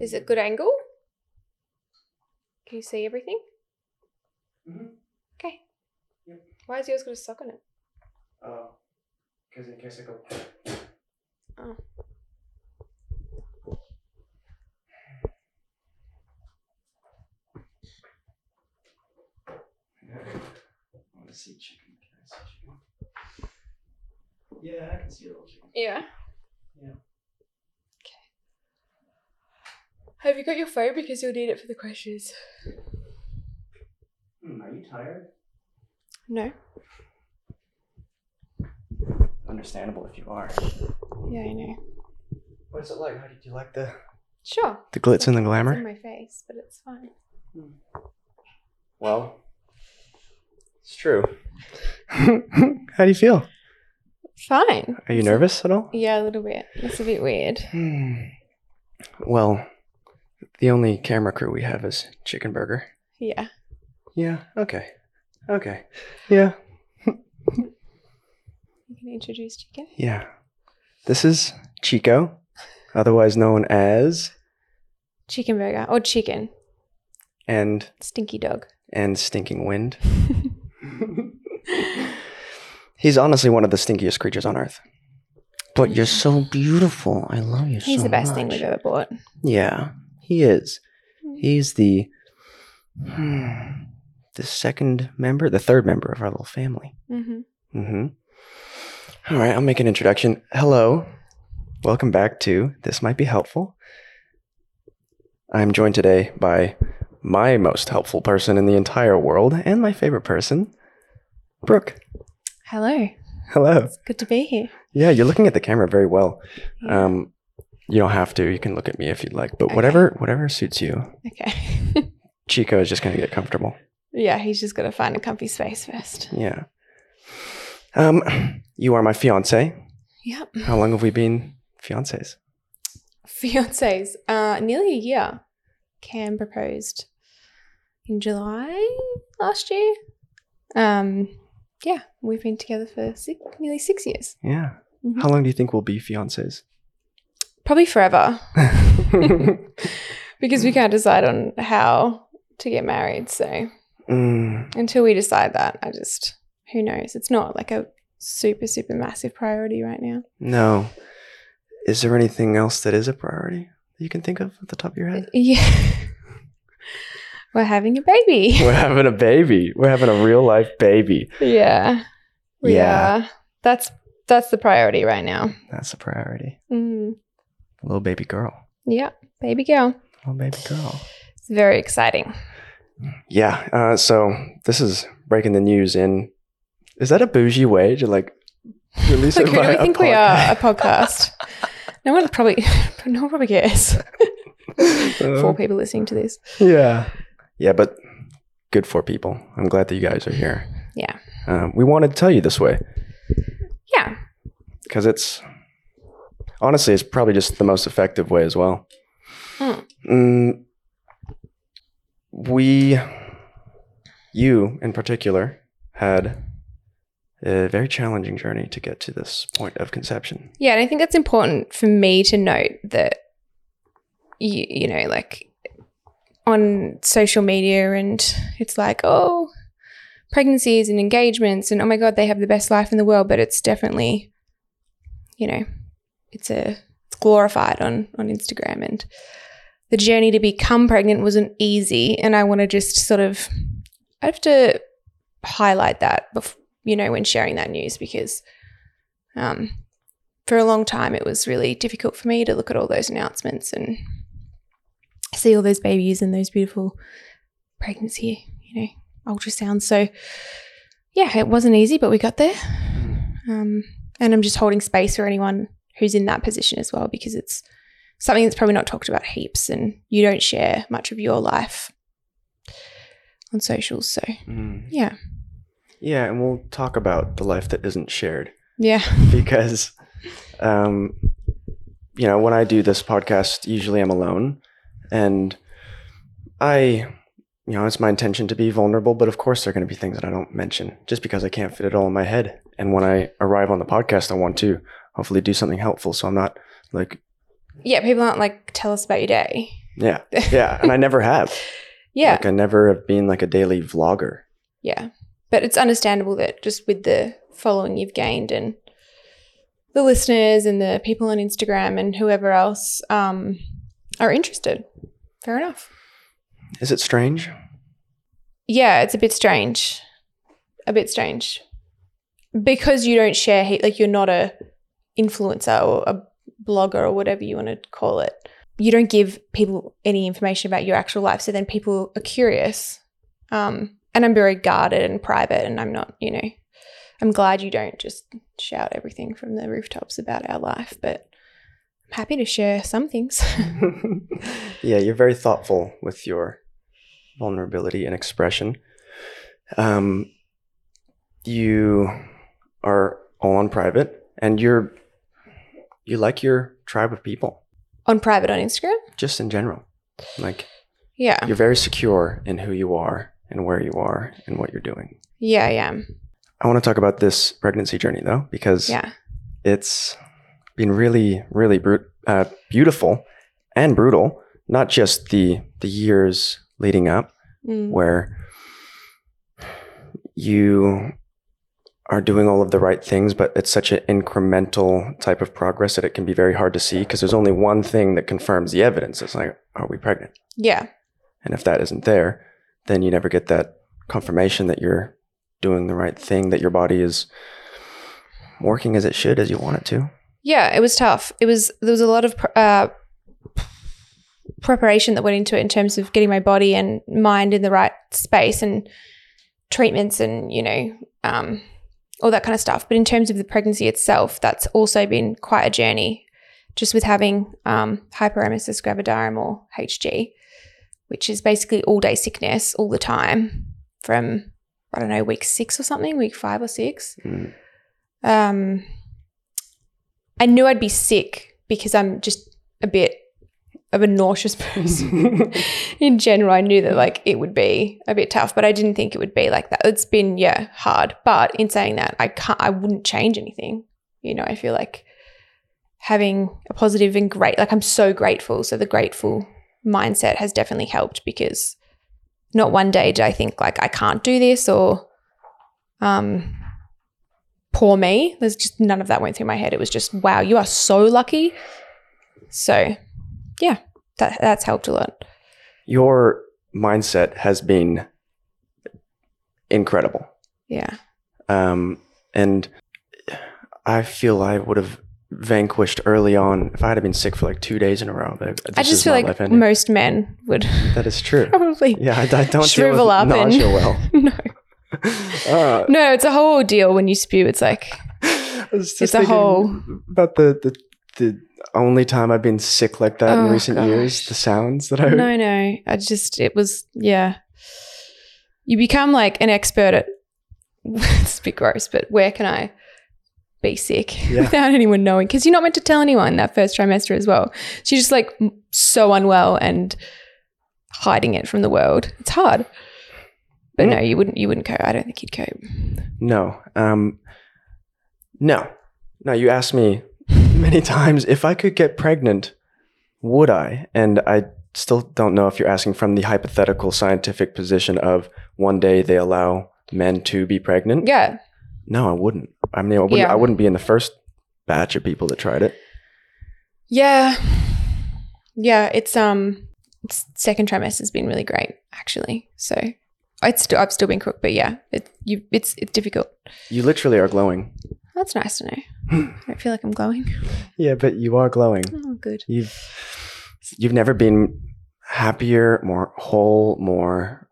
Is it good angle? Can you see everything? Mhm. Okay. Yep. Why is yours got a sock on it? Uh, because in case I go. Oh. I want to see chicken. Can I see chicken? Yeah, I can see a little chicken. Yeah. Yeah. Okay. Have you got your phone because you'll need it for the questions? Hmm, are you tired? No. Understandable if you are. Yeah, I know. What's it like? How did you like the Sure. the glitz and the It's in glamour? my face, but it's fine. Well, it's true. How do you feel? Fine. Are you It's- nervous at all? Yeah, a little bit. It's a bit weird. Hmm. Well, the only camera crew we have is Chicken Burger. Yeah. Yeah. Okay. Okay. Yeah. You can introduce chicken. Yeah. This is Chico, otherwise known as Chicken burger or chicken. and Stinky dog. and Stinking Wind. He's honestly one of the stinkiest creatures on earth. But you're so beautiful. I love you He's so the best much. thing we've ever bought. Yeah, he is. Mm. He's the hmm, the second member, the third member of our little family. Mm-hmm. Mm-hmm. All right, I'll make an introduction. Hello, welcome back to This Might Be Helpful. I'm joined today by my most helpful person in the entire world and my favorite person, Brooke. Hello. Hello. It's good to be here. Yeah, you're looking at the camera very well. Yeah. Um, you don't have to. You can look at me if you'd like, but Okay. whatever whatever suits you. okay. Chico is just gonna get comfortable. yeah, he's just going to find a comfy space first. Yeah. Um, you are my fiance. Yep. How long have we been fiancés? Fiancés. Uh, nearly a year. Cam proposed in July last year. Um, yeah, we've been together for six, nearly six years. Yeah. Mhm. How long do you think we'll be fiancés? Probably forever because we can't decide on how to get married. So Mm, until we decide that, I just, who knows? It's not like a super, super massive priority right now. no. Is there anything else that is a priority that you can think of at the top of your head? Yeah. We're having a baby. We're having a baby. We're having a real life baby. yeah. Yeah. are. That's that's the priority right now. That's a priority. Mm. Little baby girl. Yeah, baby girl. Little baby girl. It's very exciting. Yeah. Uh, so this is breaking the news in. Is that a bougie way to like release Like, it? who do we think we are? A podcast? podcast. no one probably no one probably cares. Uh, Four people listening to this. Yeah. Yeah, but good for people. I'm glad that you guys are here. Yeah. Um, we wanted to tell you this way Yeah. because it's honestly, it's probably just the most effective way as well. Hmm. Mm, we, you in particular, had a very challenging journey to get to this point of conception. Yeah, and I think it's important for me to note that you you know, like on social media and it's like, oh, pregnancies and engagements and oh my god, they have the best life in the world, but it's definitely you know, it's a it's glorified on on Instagram and the journey to become pregnant wasn't easy and I want to just sort of I have to highlight that bef- you know when sharing that news because um for a long time it was really difficult for me to look at all those announcements and see all those babies and those beautiful pregnancy, you know, ultrasounds. So yeah, it wasn't easy, but we got there. Um, and I'm just holding space for anyone who's in that position as well because it's something that's probably not talked about heaps and you don't share much of your life on socials. So Mm. yeah. Yeah, and we'll talk about the life that isn't shared. Yeah. because um you know when i do this podcast usually i'm alone and i you know it's my intention to be vulnerable but of course there are going to be things that i don't mention just because i can't fit it all in my head and when i arrive on the podcast i want to hopefully do something helpful so i'm not like Yeah, people aren't like, tell us about your day. Yeah. Yeah. and I never have. Yeah. Like I never have been like a daily vlogger. Yeah. But it's understandable that just with the following you've gained and the listeners and the people on Instagram and whoever else um, are interested. Fair enough. Is it strange? Yeah, it's a bit strange. A bit strange. Because you don't share heat like you're not a influencer or a blogger or whatever you want to call it. You don't give people any information about your actual life. So then people are curious. Um, and I'm very guarded and private and I'm not, you know, I'm glad you don't just shout everything from the rooftops about our life, but I'm happy to share some things. yeah, you're very thoughtful with your vulnerability and expression. Um, you are all on private, and you're you like your tribe of people, on private on Instagram? just in general. Like Yeah. you're very secure in who you are and where you are and what you're doing. Yeah, I am. I want to talk about this pregnancy journey though, because Yeah. it's been really, really brut- uh, beautiful and brutal. Not just the the years leading up, Mm. where you are doing all of the right things, but it's such an incremental type of progress that it can be very hard to see because there's only one thing that confirms the evidence. It's like, are we pregnant? Yeah. And if that isn't there, then you never get that confirmation that you're doing the right thing, that your body is working as it should, as you want it to. Yeah, it was tough. It was there was a lot of uh, preparation that went into it in terms of getting my body and mind in the right space and treatments and you know um, all that kind of stuff. But in terms of the pregnancy itself, that's also been quite a journey. Just with having um, hyperemesis gravidarum or HG, which is basically all day sickness all the time from I don't know week six or something, week five or six Mm. um, I knew I'd be sick because I'm just a bit of a nauseous person in general. I knew that like it would be a bit tough, but I didn't think it would be like that. It's been yeah hard, but in saying that, I can't. I wouldn't change anything. You know, I feel like having a positive and great. Like I'm so grateful. So the grateful mindset has definitely helped because not one day did I think like I can't do this or um poor me. There's just none of that went through my head. It was just, wow, you are so lucky. So, yeah, that that's helped a lot. Your mindset has been incredible. Yeah. Um, and I feel I would have vanquished early on if I had been sick for like two days in a row. But I just is feel like most men would that is true. probably Yeah, I, I don't shrivel up and nausea well. no, Uh, no, it's a whole ordeal when you spew. It's like I was just It's a whole- about the, the the only time I've been sick like that in Oh, recent years. The sounds that I no, no. I just it was yeah. You become like an expert at. it's a bit gross, but where can I be sick Yeah. without anyone knowing? Because you're not meant to tell anyone that first trimester as well. So you're just like so unwell and hiding it from the world. It's hard. But Mm. no, you wouldn't. You wouldn't cope. I don't think you'd cope. No. Um, no. No, you asked me many times if I could get pregnant, would I? And I still don't know if you're asking from the hypothetical scientific position of one day they allow men to be pregnant. Yeah, No, I wouldn't. I mean, I wouldn't, Yeah. I wouldn't be in the first batch of people that tried it. yeah, yeah. It's um, it's, second trimester has been really great actually. So it's still I've still been cooked, but yeah, it you it's it's difficult. You literally are glowing. That's nice to know. I don't feel like I'm glowing. Yeah, but you are glowing. Oh, good. You've you've never been happier, more whole, more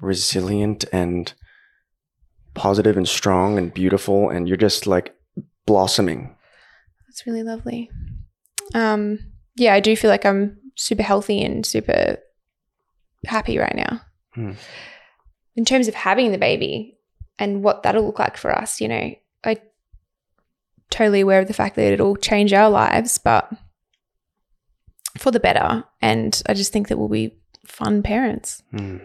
resilient and positive and strong and beautiful and you're just like blossoming. That's really lovely. Um, yeah, I do feel like I'm super healthy and super happy right now. Hmm. In terms of having the baby and what that'll look like for us, you know, I totally aware of the fact that it'll change our lives, but for the better. And I just think that we'll be fun parents. Hmm.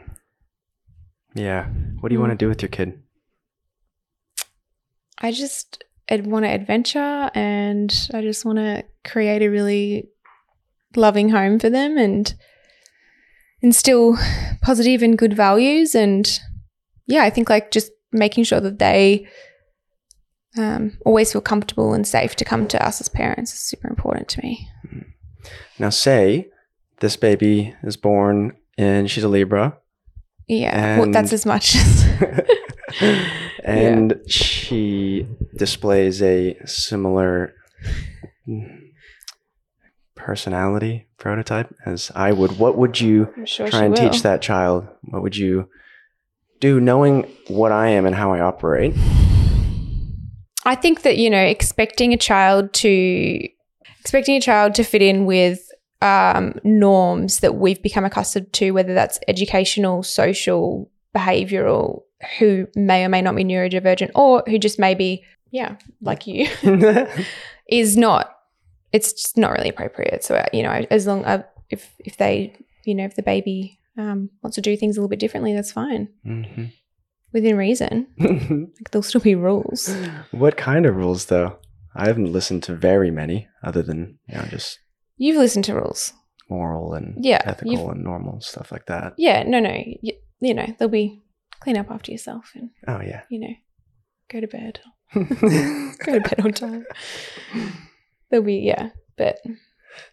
Yeah. What do you want to do with your kid? I just I'd want to adventure and I just want to create a really loving home for them and instill positive and good values. And yeah, I think like just making sure that they um, always feel comfortable and safe to come to us as parents is super important to me. Now, say this baby is born and she's a Libra, Yeah, well, that's as much as. and she displays a similar personality prototype as I would. What would you sure try and will. teach that child? What would you do, knowing what I am and how I operate? I think that you know, expecting a child to expecting a child to fit in with um, norms that we've become accustomed to, whether that's educational, social, behavioural, who may or may not be neurodivergent, or who just may be, yeah, like you, is not. It's just not really appropriate. So you know, as long uh, if if they you know if the baby um, wants to do things a little bit differently, that's fine Mhm. Within reason. Like there'll still be rules. what kind of rules, though? I haven't listened to very many, other than you know just You've listened to rules. moral and Yeah, ethical and normal stuff like that. Yeah, no, no. You, you know, there'll be clean up after yourself and, Oh yeah. you know, go to bed. Go to bed on time. There'll be, yeah. But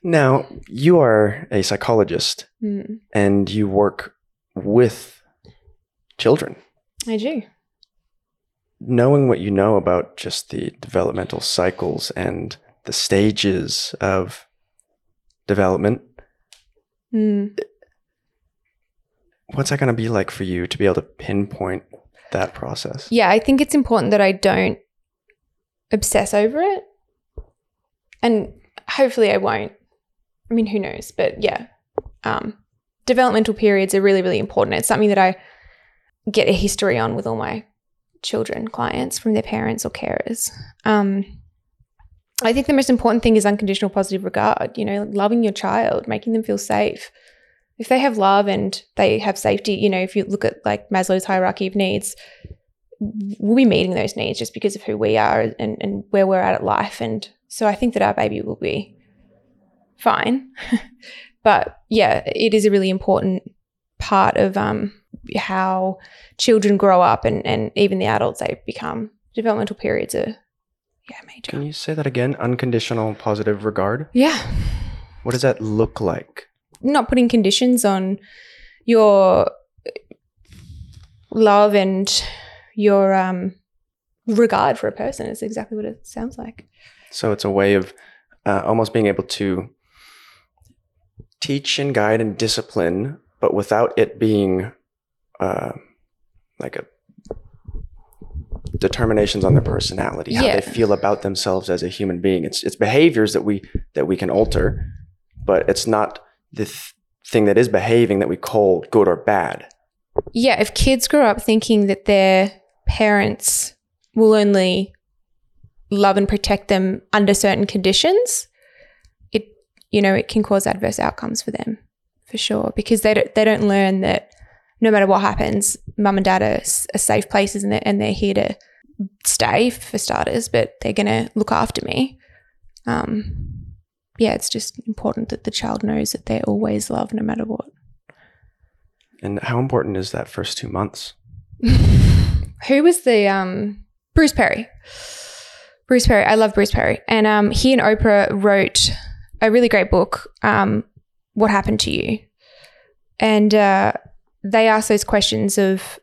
now you are a psychologist mm, and you work with children. I do. Knowing what you know about just the developmental cycles and the stages of development, Mm. what's that going to be like for you to be able to pinpoint that process? Yeah, I think it's important that I don't obsess over it. And hopefully I won't. I mean, who knows? But yeah, um, developmental periods are really, really important. It's something that I get a history on with all my children clients from their parents or carers. Um, I think the most important thing is unconditional positive regard, you know, loving your child, making them feel safe. If they have love and they have safety, you know, if you look at like Maslow's hierarchy of needs, we'll be meeting those needs just because of who we are and, and where we're at at life. And so I think that our baby will be fine. but yeah, it is a really important part of um, how children grow up and, and even the adults they become. Developmental periods are, yeah, major. Can you say that again? Unconditional positive regard? Yeah. What does that look like? Not putting conditions on your love and your um, regard for a person is exactly what it sounds like. So it's a way of uh, almost being able to teach and guide and discipline, but without it being uh, like a determinations on their personality, how Yeah. they feel about themselves as a human being. It's it's behaviors that we that we can alter, but it's not the th- thing that is behaving that we call good or bad. Yeah, if kids grow up thinking that their parents will only love and protect them under certain conditions, it you know it can cause adverse outcomes for them for sure because they don't they don't learn that no matter what happens, mum and dad are, are safe places and they're, and they're here to stay for starters, but they're going to look after me. Um, yeah, it's just important that the child knows that they're always loved no matter what. And how important is that first two months? Who was the um Bruce Perry? Bruce Perry. I love Bruce Perry. And um he and Oprah wrote a really great book, um, What Happened to You? And uh they ask those questions of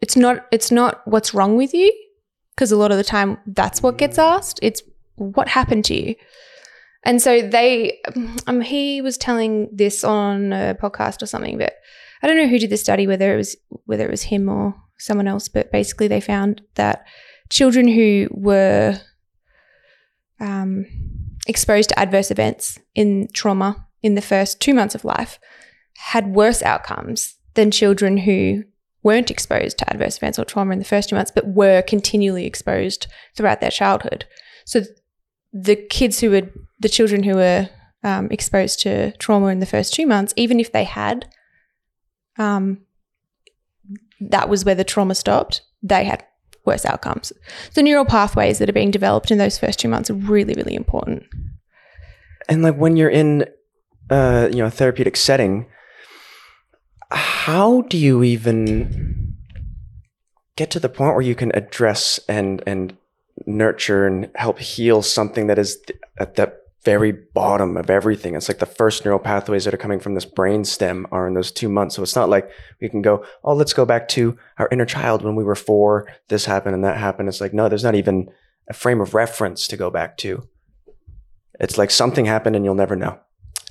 it's not it's not what's wrong with you, because a lot of the time that's what gets asked. It's what happened to you. And so they um he was telling this on a podcast or something, but I don't know who did the study, whether it was whether it was him or someone else, but basically they found that children who were um, exposed to adverse events in trauma in the first two months of life had worse outcomes than children who weren't exposed to adverse events or trauma in the first two months, but were continually exposed throughout their childhood. So the kids who were the children who were um, exposed to trauma in the first two months, even if they had um, that was where the trauma stopped, they had worse outcomes. The neural pathways that are being developed in those first two months are really, really important. and like when you're in uh you know a therapeutic setting how do you even get to the point where you can address and and nurture and help heal something that is th- at the very bottom of everything? It's like the first neural pathways that are coming from this brain stem are in those two months. So it's not like we can go oh let's go back to our inner child when we were four this happened and that happened. It's like no there's not even a frame of reference to go back to. It's like something happened and you'll never know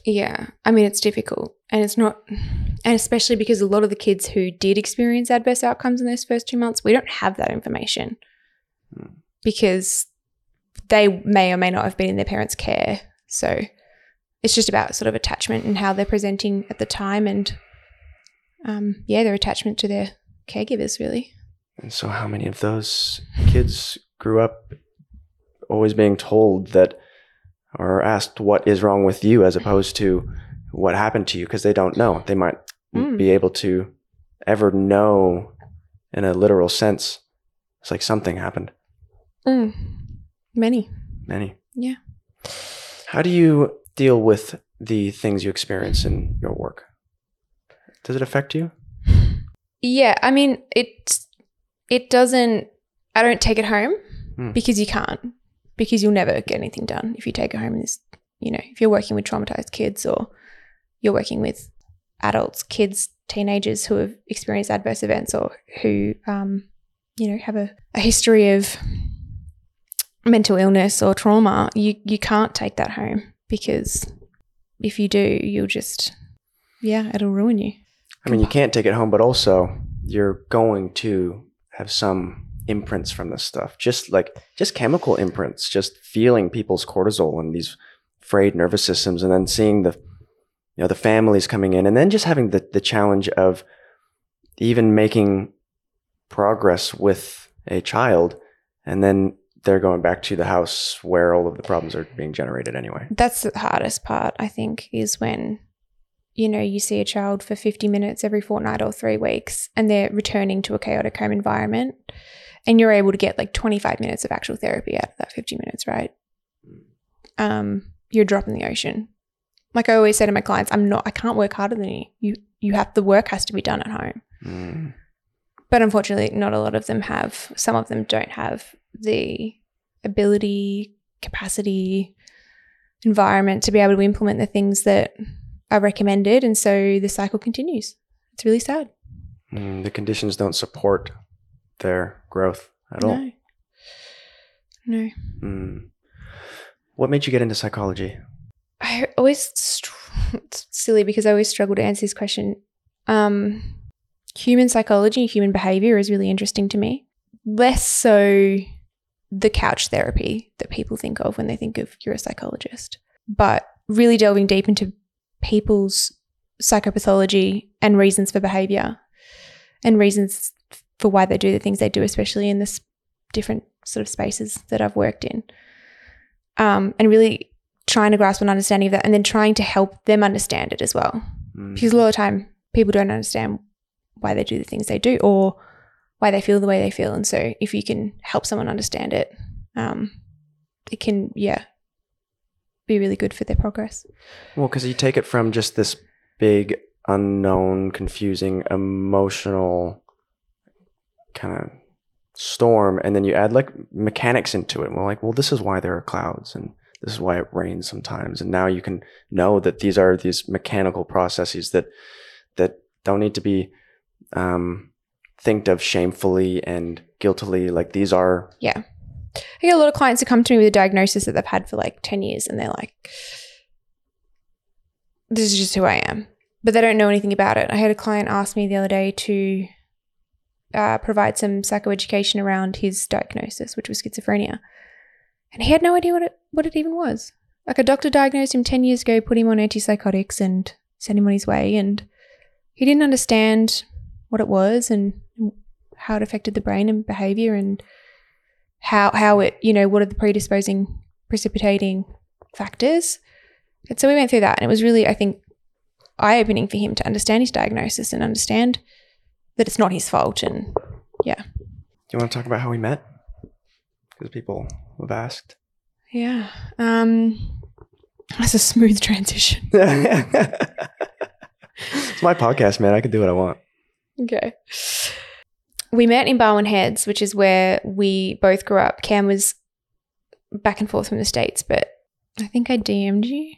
Yeah. I mean, it's difficult. And it's not, and especially because a lot of the kids who did experience adverse outcomes in those first two months, we don't have that information Hmm. because they may or may not have been in their parents' care. So it's just about sort of attachment and how they're presenting at the time and, um, yeah, their attachment to their caregivers, really. And so, how many of those kids grew up always being told that or asked what is wrong with you as opposed to what happened to you because they don't know? They might Mm. be able to ever know in a literal sense. It's like something happened. Mm. Many. Many. Yeah. How do you deal with the things you experience in your work? Does it affect you? Yeah, I mean, it it doesn't. I don't take it home Hmm. because you can't, because you'll never get anything done if you take it home. And this, you know, if you're working with traumatized kids or you're working with adults, kids, teenagers who have experienced adverse events or who, um, you know, have a, a history of mental illness or trauma, you you can't take that home because if you do, you'll just, yeah, it'll ruin you. I mean, you can't take it home, but also you're going to have some imprints from this stuff. Just like just chemical imprints, just feeling people's cortisol and these frayed nervous systems, and then seeing the you know the families coming in, and then just having the the challenge of even making progress with a child, and then they're going back to the house where all of the problems are being generated anyway. That's the hardest part, I think, is when, you know, you see a child for 50 minutes every fortnight or three weeks and they're returning to a chaotic home environment and you're able to get like 25 minutes of actual therapy out of that 50 minutes, right? Um, you're a drop in the ocean. Like I always say to my clients, I'm not, I can't work harder than you. You, you have, the work has to be done at home. Mm. But unfortunately, not a lot of them have, some of them don't have the ability, capacity, environment to be able to implement the things that are recommended. And so the cycle continues. It's really sad. Mm, the conditions don't support their growth at all. No. No. Mm. What made you get into psychology? I always, str- it's silly because I always struggle to answer this question. Um, human psychology, human behavior is really interesting to me. Less so the couch therapy that people think of when they think of you're a psychologist, but really delving deep into people's psychopathology and reasons for behavior and reasons for why they do the things they do, especially in this different sort of spaces that I've worked in. Um, and really trying to grasp an understanding of that and then trying to help them understand it as well. Mm. Because a lot of time people don't understand why they do the things they do or why they feel the way they feel. And so if you can help someone understand it, um, it can, yeah, be really good for their progress. Well, because you take it from just this big, unknown, confusing, emotional kind of storm, and then you add like mechanics into it. And we're like, well, this is why there are clouds, and this is why it rains sometimes. And now you can know that these are these mechanical processes that that don't need to be um, thinked of shamefully and guiltily. Like these are Yeah. I get a lot of clients who come to me with a diagnosis that they've had for like 10 years and they're like, this is just who I am. But they don't know anything about it. I had a client ask me the other day to uh, provide some psychoeducation around his diagnosis, which was schizophrenia. And he had no idea what it, what it even was. Like a doctor diagnosed him 10 years ago, put him on antipsychotics and sent him on his way. And he didn't understand what it was and how it affected the brain and behavior and how how it you know what are the predisposing precipitating factors and so we went through that and it was really i think eye-opening for him to understand his diagnosis and understand that it's not his fault and yeah. Do you want to talk about how we met? Because people have asked. yeah um That's a smooth transition. it's my podcast, man. I can do what I want. Okay. We met in Barwon Heads, which is where we both grew up. Cam was back and forth from the States, but I think I DM'd you.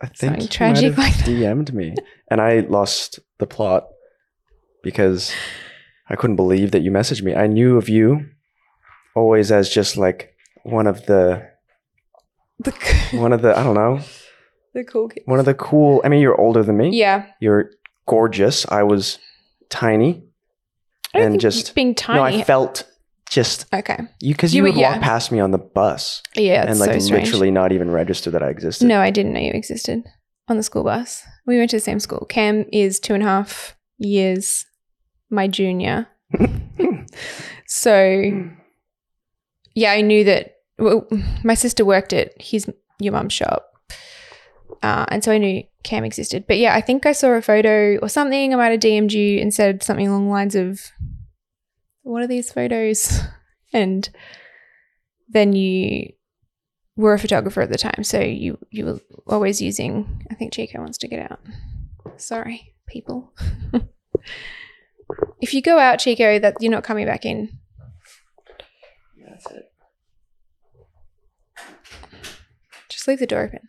I think Something you tragic like that. DM'd me, and I lost the plot because I couldn't believe that you messaged me. I knew of you always as just like one of the The, one of the I don't know the cool kid. one of the cool. I mean, you're older than me. Yeah. You're gorgeous. I was tiny. I And just- being tiny. No, I felt just okay. you because You you, were- would walk yeah. past me on the bus Yeah, and like so literally not even register that I existed. No, I didn't know you existed on the school bus. We went to the same school. Cam is two and a half years my junior. So, yeah, I knew that. Well, my sister worked at his your mum's shop, uh, and so I knew Cam existed. But yeah, I think I saw a photo or something. I might have DM'd you and said something along the lines of, "What are these photos?" And then you were a photographer at the time, so you you were always using. I think Chico wants to get out. Sorry, people. if you go out, Chico, that you're not coming back in. That's it. Just leave the door open.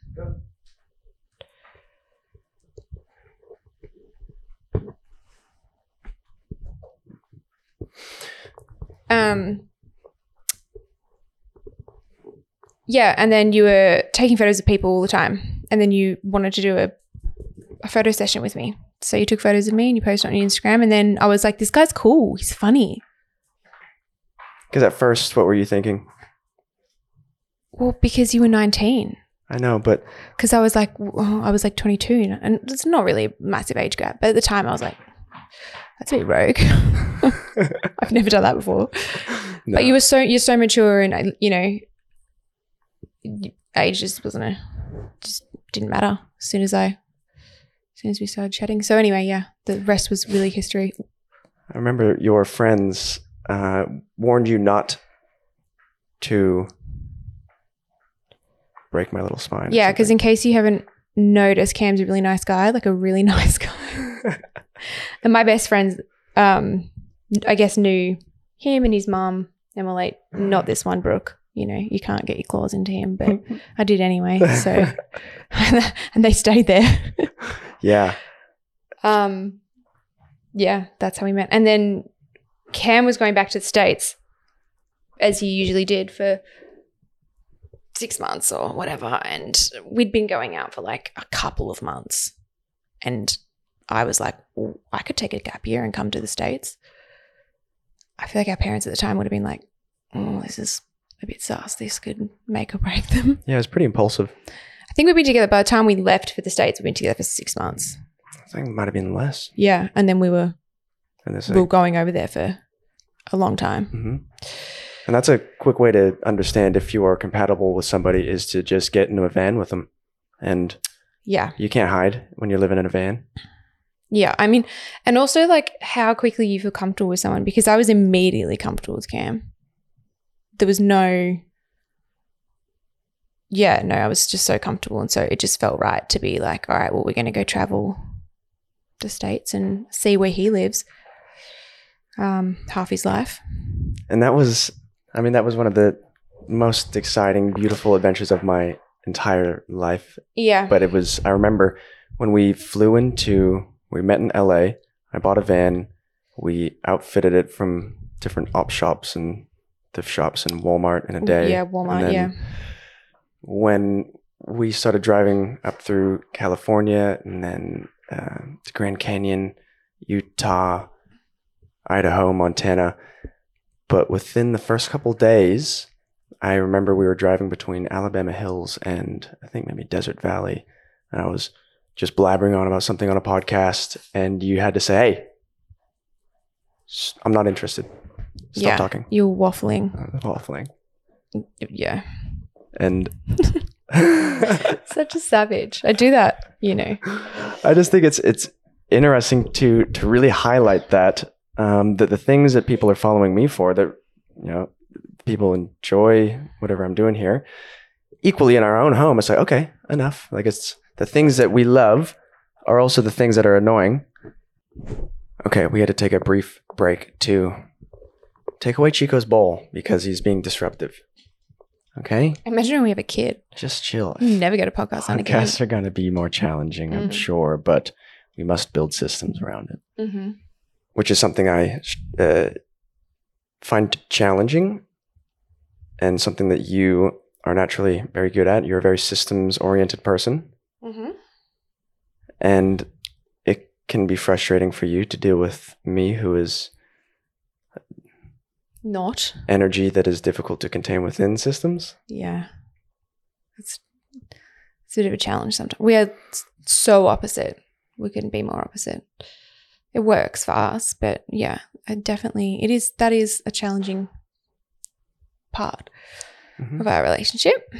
Um. Yeah, and then you were taking photos of people all the time, and then you wanted to do a, a photo session with me. So you took photos of me and you posted on your Instagram, and then I was like, "This guy's cool. He's funny." Because at first, what were you thinking? Well, because you were nineteen. I know, but because I was like, oh, I was like 22, and it's not really a massive age gap. But at the time, I was like, that's a bit rogue. I've never done that before. no. But you were so you're so mature, and I- you know, age just wasn't a just didn't matter. As soon as I, as soon as we started chatting. So anyway, yeah, the rest was really history. I remember your friends uh, warned you not to break my little spine. Yeah, because in case you haven't noticed, Cam's a really nice guy, like a really nice guy. and my best friends, um, I guess, knew him and his mum, and were like, "Not this one, Brooke. You know, you can't get your claws into him." But I did anyway. So, and they stayed there. yeah, um, yeah, that's how we met. And then Cam was going back to the states, as he usually did for six months or whatever. And we'd been going out for like a couple of months. And I was like, well, I could take a gap year and come to the States. I feel like our parents at the time would have been like, oh, this is a bit sus. This could make or break them. yeah, it was pretty impulsive. I think we'd been together by the time we left for the States, we'd been together for six months. I think it might have been less. Yeah. And then we were, And we were going over there for a long time. hmm And that's a quick way to understand if you are compatible with somebody is to just get into a van with them, and Yeah. you can't hide when you're living in a van. Yeah. I mean, and also like how quickly you feel comfortable with someone because I was immediately comfortable with Cam. There was no, yeah, no, I was just so comfortable. And so it just felt right to be like, all right, well, we're going to go travel the States and see where he lives um, half his life. And that was, I mean, that was one of the most exciting, beautiful adventures of my entire life. Yeah. But it was, I remember when we flew into, we met in LA. I bought a van. We outfitted it from different op shops and thrift shops and Walmart in a day. Yeah, Walmart. Yeah. When we started driving up through California and then uh, to Grand Canyon, Utah, Idaho, Montana. But within the first couple days, I remember we were driving between Alabama Hills and I think maybe Death Valley. And I was just blabbering on about something on a podcast. And you had to say, hey, I'm not interested. Stop yeah. talking. You're waffling. Uh, Waffling. Yeah. And Such a savage. I do that, you know. I just think it's it's interesting to to really highlight that um, that the things that people are following me for that you know people enjoy whatever I'm doing here. Equally in our own home, it's like okay, enough. Like it's the things that we love are also the things that are annoying. Okay, we had to take a brief break to take away Chico's bowl because he's being disruptive. Okay, Imagine when we have a kid. just chill. You never get a podcast on again. Podcasts are going to be more challenging, I'm Mhm. sure, but we must build systems around it, Mm-hmm. which is something I uh, find challenging and something that you are naturally very good at. You're a very systems oriented person, Mm-hmm. and it can be frustrating for you to deal with me, who is Not. energy that is difficult to contain within systems. Yeah. It's it's a bit of a challenge sometimes. We are so opposite. We couldn't be more opposite. It works for us, but yeah, I definitely it is that is a challenging part Mhm. of our relationship.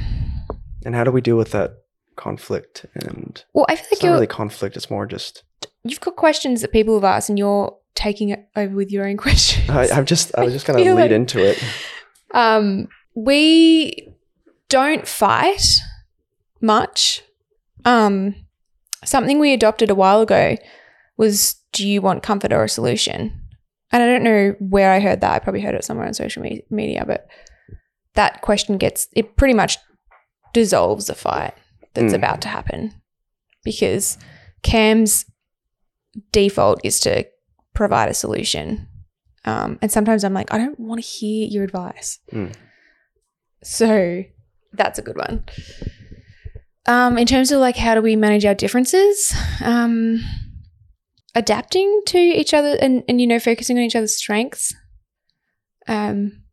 And how do we deal with that conflict? And Well, I feel like it's not really conflict; it's more just you've got questions that people have asked and you're taking it over with your own questions. I, I'm just I was just gonna lead like- into it. Um, we don't fight much. Um, something we adopted a while ago was do you want comfort or a solution? And I don't know where I heard that. I probably heard it somewhere on social me- media, but that question gets it pretty much dissolves a fight that's Mm. about to happen because Cam's default is to provide a solution. Um, and sometimes I'm like, I don't want to hear your advice. Mm. So that's a good one. Um, in terms of like how do we manage our differences, um, adapting to each other and, and you know focusing on each other's strengths. Um,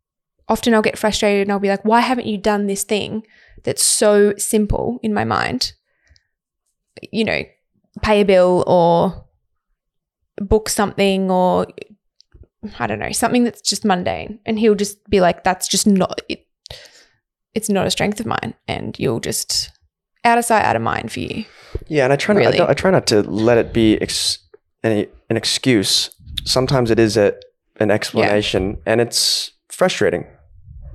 often I'll get frustrated and I'll be like, why haven't you done this thing that's so simple in my mind? You know, pay a bill or book something or I don't know, something that's just mundane. And he'll just be like, that's just not it. It's not a strength of mine. And you'll just out of sight, out of mind for you. Yeah, and I try not, I, Really? I try not to let it be ex- any, an excuse. Sometimes it is a, an explanation, and it's frustrating.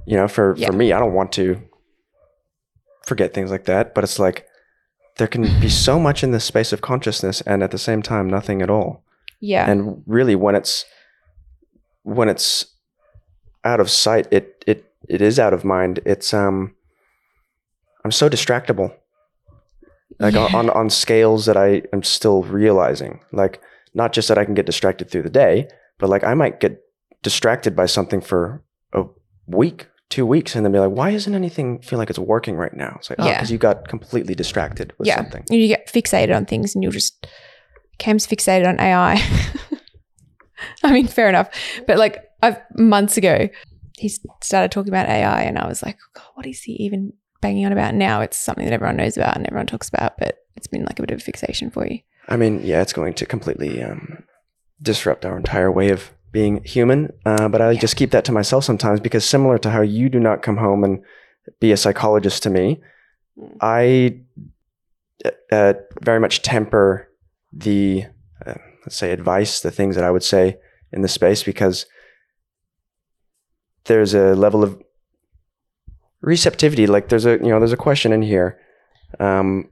You know, for Yeah. for me, I don't want to forget things like that, but it's like there can be so much in the space of consciousness, and at the same time, nothing at all. Yeah. And really, when it's when it's out of sight, it it it is out of mind. It's um, I'm so distractible like on, Yeah. on on scales that I am still realizing. Like not just that I can get distracted through the day, but like I might get distracted by something for a week, two weeks, and then be like, why isn't anything feel like it's working right now? It's like, oh, because you got completely distracted with something. yeah. something. You get fixated on things and you'll just Cam's fixated on AI. I mean, fair enough. But like I've months ago, he started talking about AI and I was like, God, what is he even banging on about now? It's something that everyone knows about and everyone talks about, but it's been like a bit of a fixation for you. I mean, yeah, it's going to completely um, disrupt our entire way of being human. Uh, but I Yeah. just keep that to myself sometimes because similar to how you do not come home and be a psychologist to me, Mm. I uh, very much temper the, uh, let's say, advice, the things that I would say in the space because there's a level of receptivity. Like there's a, you know, there's a question in here um,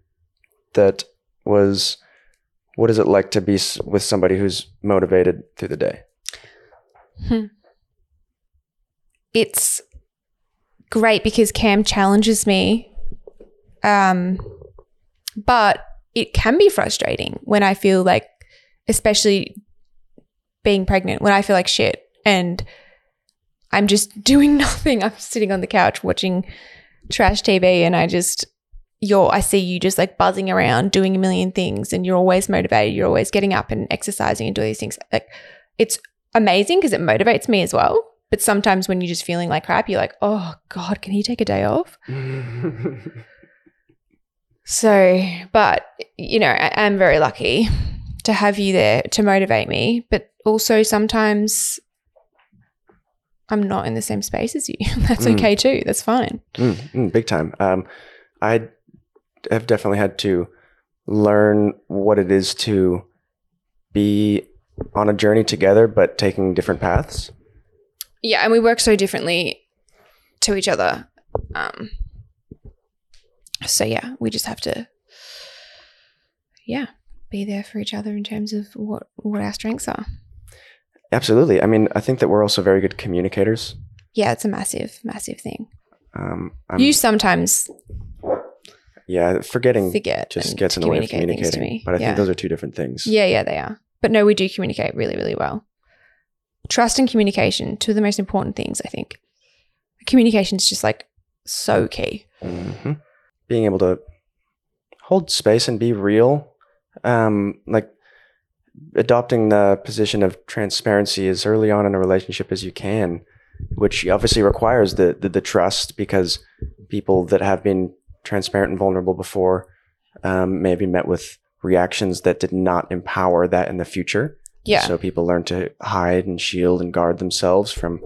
that was, what is it like to be with somebody who's motivated through the day? it's great because Cam challenges me. Um, but it can be frustrating when I feel like, especially being pregnant, when I feel like shit and I'm just doing nothing. I'm sitting on the couch watching trash TV and I just, you're, I see you just like buzzing around doing a million things and you're always motivated. You're always getting up and exercising and doing these things. Like it's amazing because it motivates me as well. But sometimes when you're just feeling like crap, you're like, oh God, can he take a day off? So, but, you know, I am very lucky to have you there to motivate me. But also sometimes I'm not in the same space as you. That's Mm. okay too. That's fine. Mm, mm, big time. Um, I have definitely had to learn what it is to be on a journey together, but taking different paths. Yeah. And we work so differently to each other. Um, So yeah, we just have to, yeah, be there for each other in terms of what what our strengths are. Absolutely. I mean, I think that we're also very good communicators. Yeah, it's a massive, massive thing. Um, I'm, you sometimes yeah, forgetting forget just gets in the way of communicate things to communicating. me. But I yeah. think those are two different things. Yeah, yeah, they are. But no, we do communicate really, really well. Trust and communication, two of the most important things, I think. Communication is just like so key. hmm Being able to hold space and be real, um, like adopting the position of transparency as early on in a relationship as you can, which obviously requires the the, the trust because people that have been transparent and vulnerable before um, may be met with reactions that did not empower that in the future. Yeah. So people learn to hide and shield and guard themselves from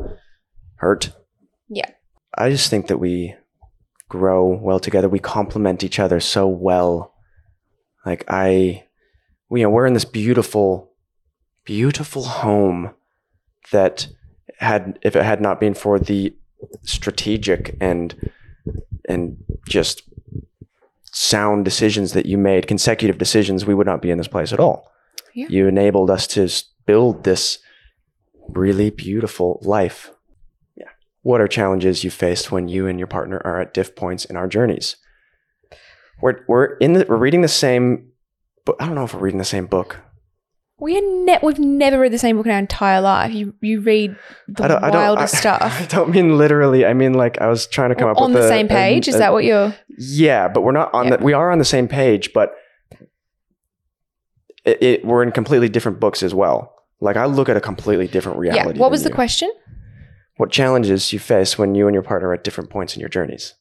hurt. Yeah. I just think that we grow well together. We complement each other so well. Like I, you know, we're in this beautiful, beautiful home that had, if it had not been for the strategic and and just sound decisions that you made, consecutive decisions, we would not be in this place at all. Yeah. You enabled us to build this really beautiful life. What are challenges you faced when you and your partner are at diff points in our journeys? We're we're in the we're reading the same book. I don't know if we're reading the same book. We are ne- we've never read the same book in our entire life. You you read the I don't, I don't, wildest I, stuff. I don't mean literally. I mean like I was trying to come up on with the a- same page. a- Is that what you're Yeah, but we're not on Yeah. the. We are on the same page, but it, it, we're in completely different books as well. Like I look at a completely different reality. Yeah. What was the you. question? What challenges you face when you and your partner are at different points in your journeys?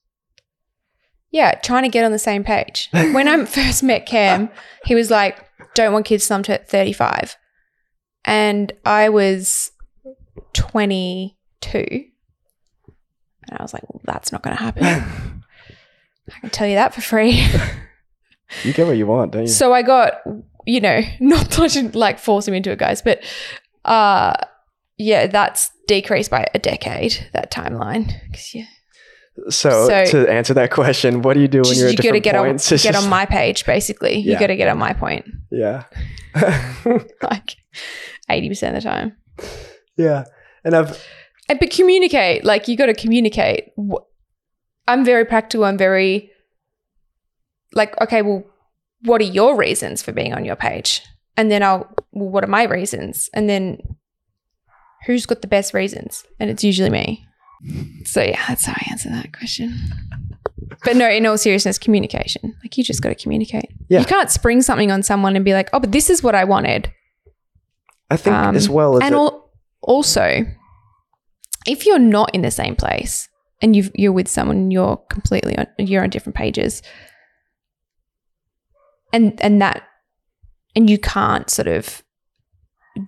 Yeah, trying to get on the same page. When I first met Cam, he was like, "Don't want kids till I'm 35," and I was 22, and I was like, "Well, that's not going to happen." I can tell you that for free. You get what you want, don't you? so I got, you know, not to like force him into it, guys, but uh, yeah, that's decreased by a decade. That timeline, yeah. So, so- to answer that question, what do you do when you're at you different get on points? It's get on my page, basically. You got to get on my point. yeah, like 80% of the time. yeah. And I've And, but communicate, like you got to communicate. I'm very practical. I'm very like, okay, well, what are your reasons for being on your page? And then I'll, well, what are my reasons? And then who's got the best reasons? And it's usually me. So yeah, that's how I answer that question. But no, in all seriousness, communication. Like you just got to communicate. Yeah. You can't spring something on someone and be like, oh, but this is what I wanted. I think Um, as well as and al- also, if you're not in the same place and you've, you're with someone, you're completely on, you're on different pages, and and that, and you can't sort of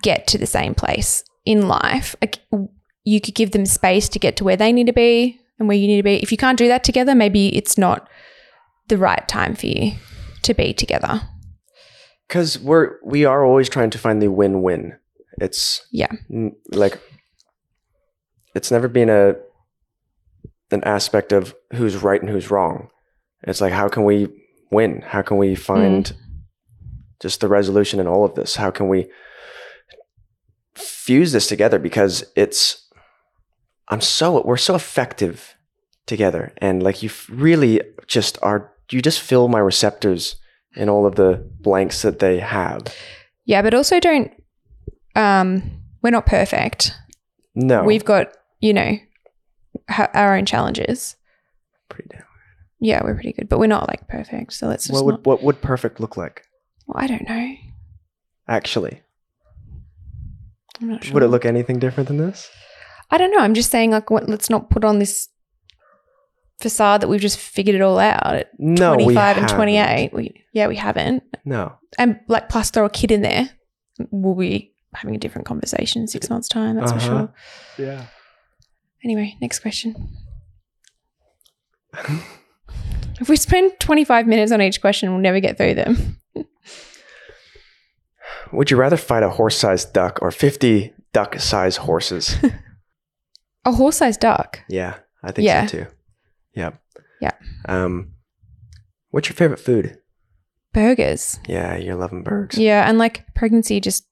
get to the same place in life. Like, you could give them space to get to where they need to be and where you need to be. If you can't do that together, maybe it's not the right time for you to be together. because we're we are always trying to find the win-win. It's Yeah. n- like it's never been a an aspect of who's right and who's wrong. It's like how can we win? How can we find mm. just the resolution in all of this? How can we fuse this together? Because it's I'm so we're so effective together, and like you really just are. You just fill my receptors in all of the blanks that they have. Yeah, but also don't. Um, we're not perfect. No, We've got you know ha- our own challenges. pretty damn. Good. Yeah, we're pretty good, but we're not like perfect. So let's just What would not. what would perfect look like? Well, I don't know. Actually, I'm not sure. would it look anything different than this? I don't know. I'm just saying, like, what, let's not put on this facade that we've just figured it all out at No, we 25 and 28. We, yeah, we haven't. No, And like, plus throw a kid in there, we'll be having a different conversation in six months' time. That's for Uh-huh. sure. yeah. Anyway, next question. if we spend 25 minutes on each question, we'll never get through them. Would you rather fight a horse-sized duck or fifty duck-sized horses? A horse sized duck. yeah, I think Yeah. so too. Yep. Yeah. Um, What's your favorite food? Burgers. Yeah, you're loving burgers. Yeah, and like pregnancy, just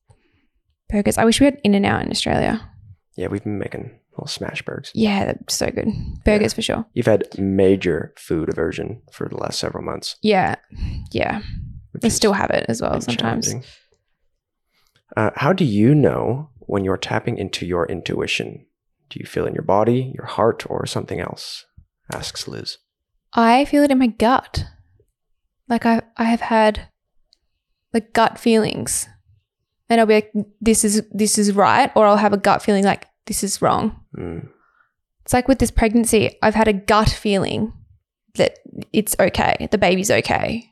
burgers. I wish we had In-N-Out in Australia. Yeah, we've been making little smash burgers. Yeah, they're so good. Burgers for sure. You've had major food aversion for the last several months. Yeah, yeah. which I still have it as well sometimes. challenging. Uh, how do you know when you're tapping into your intuition? Do you feel in your body, your heart, or something else? Asks Liz. I feel it in my gut. Like I, I have had like gut feelings, and I'll be like, "This is this is right," or I'll have a gut feeling like this is wrong. Mm. It's like with this pregnancy, I've had a gut feeling that it's okay, the baby's okay.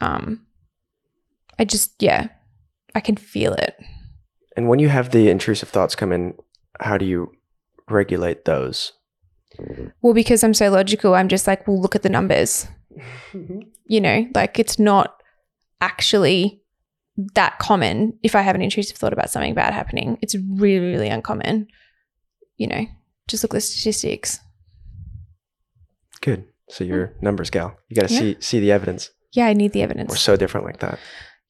Um, I just yeah, I can feel it. And when you have the intrusive thoughts come in, how do you regulate those? Well, because I'm so logical, I'm just like, well, look at the numbers. You know, like it's not actually that common. If I have an intrusive thought about something bad happening, it's really, really uncommon. You know, just look at the statistics. Good. So you're hmm. numbers gal. You got to Yeah. see see the evidence. Yeah, I need the evidence. We're so different like that.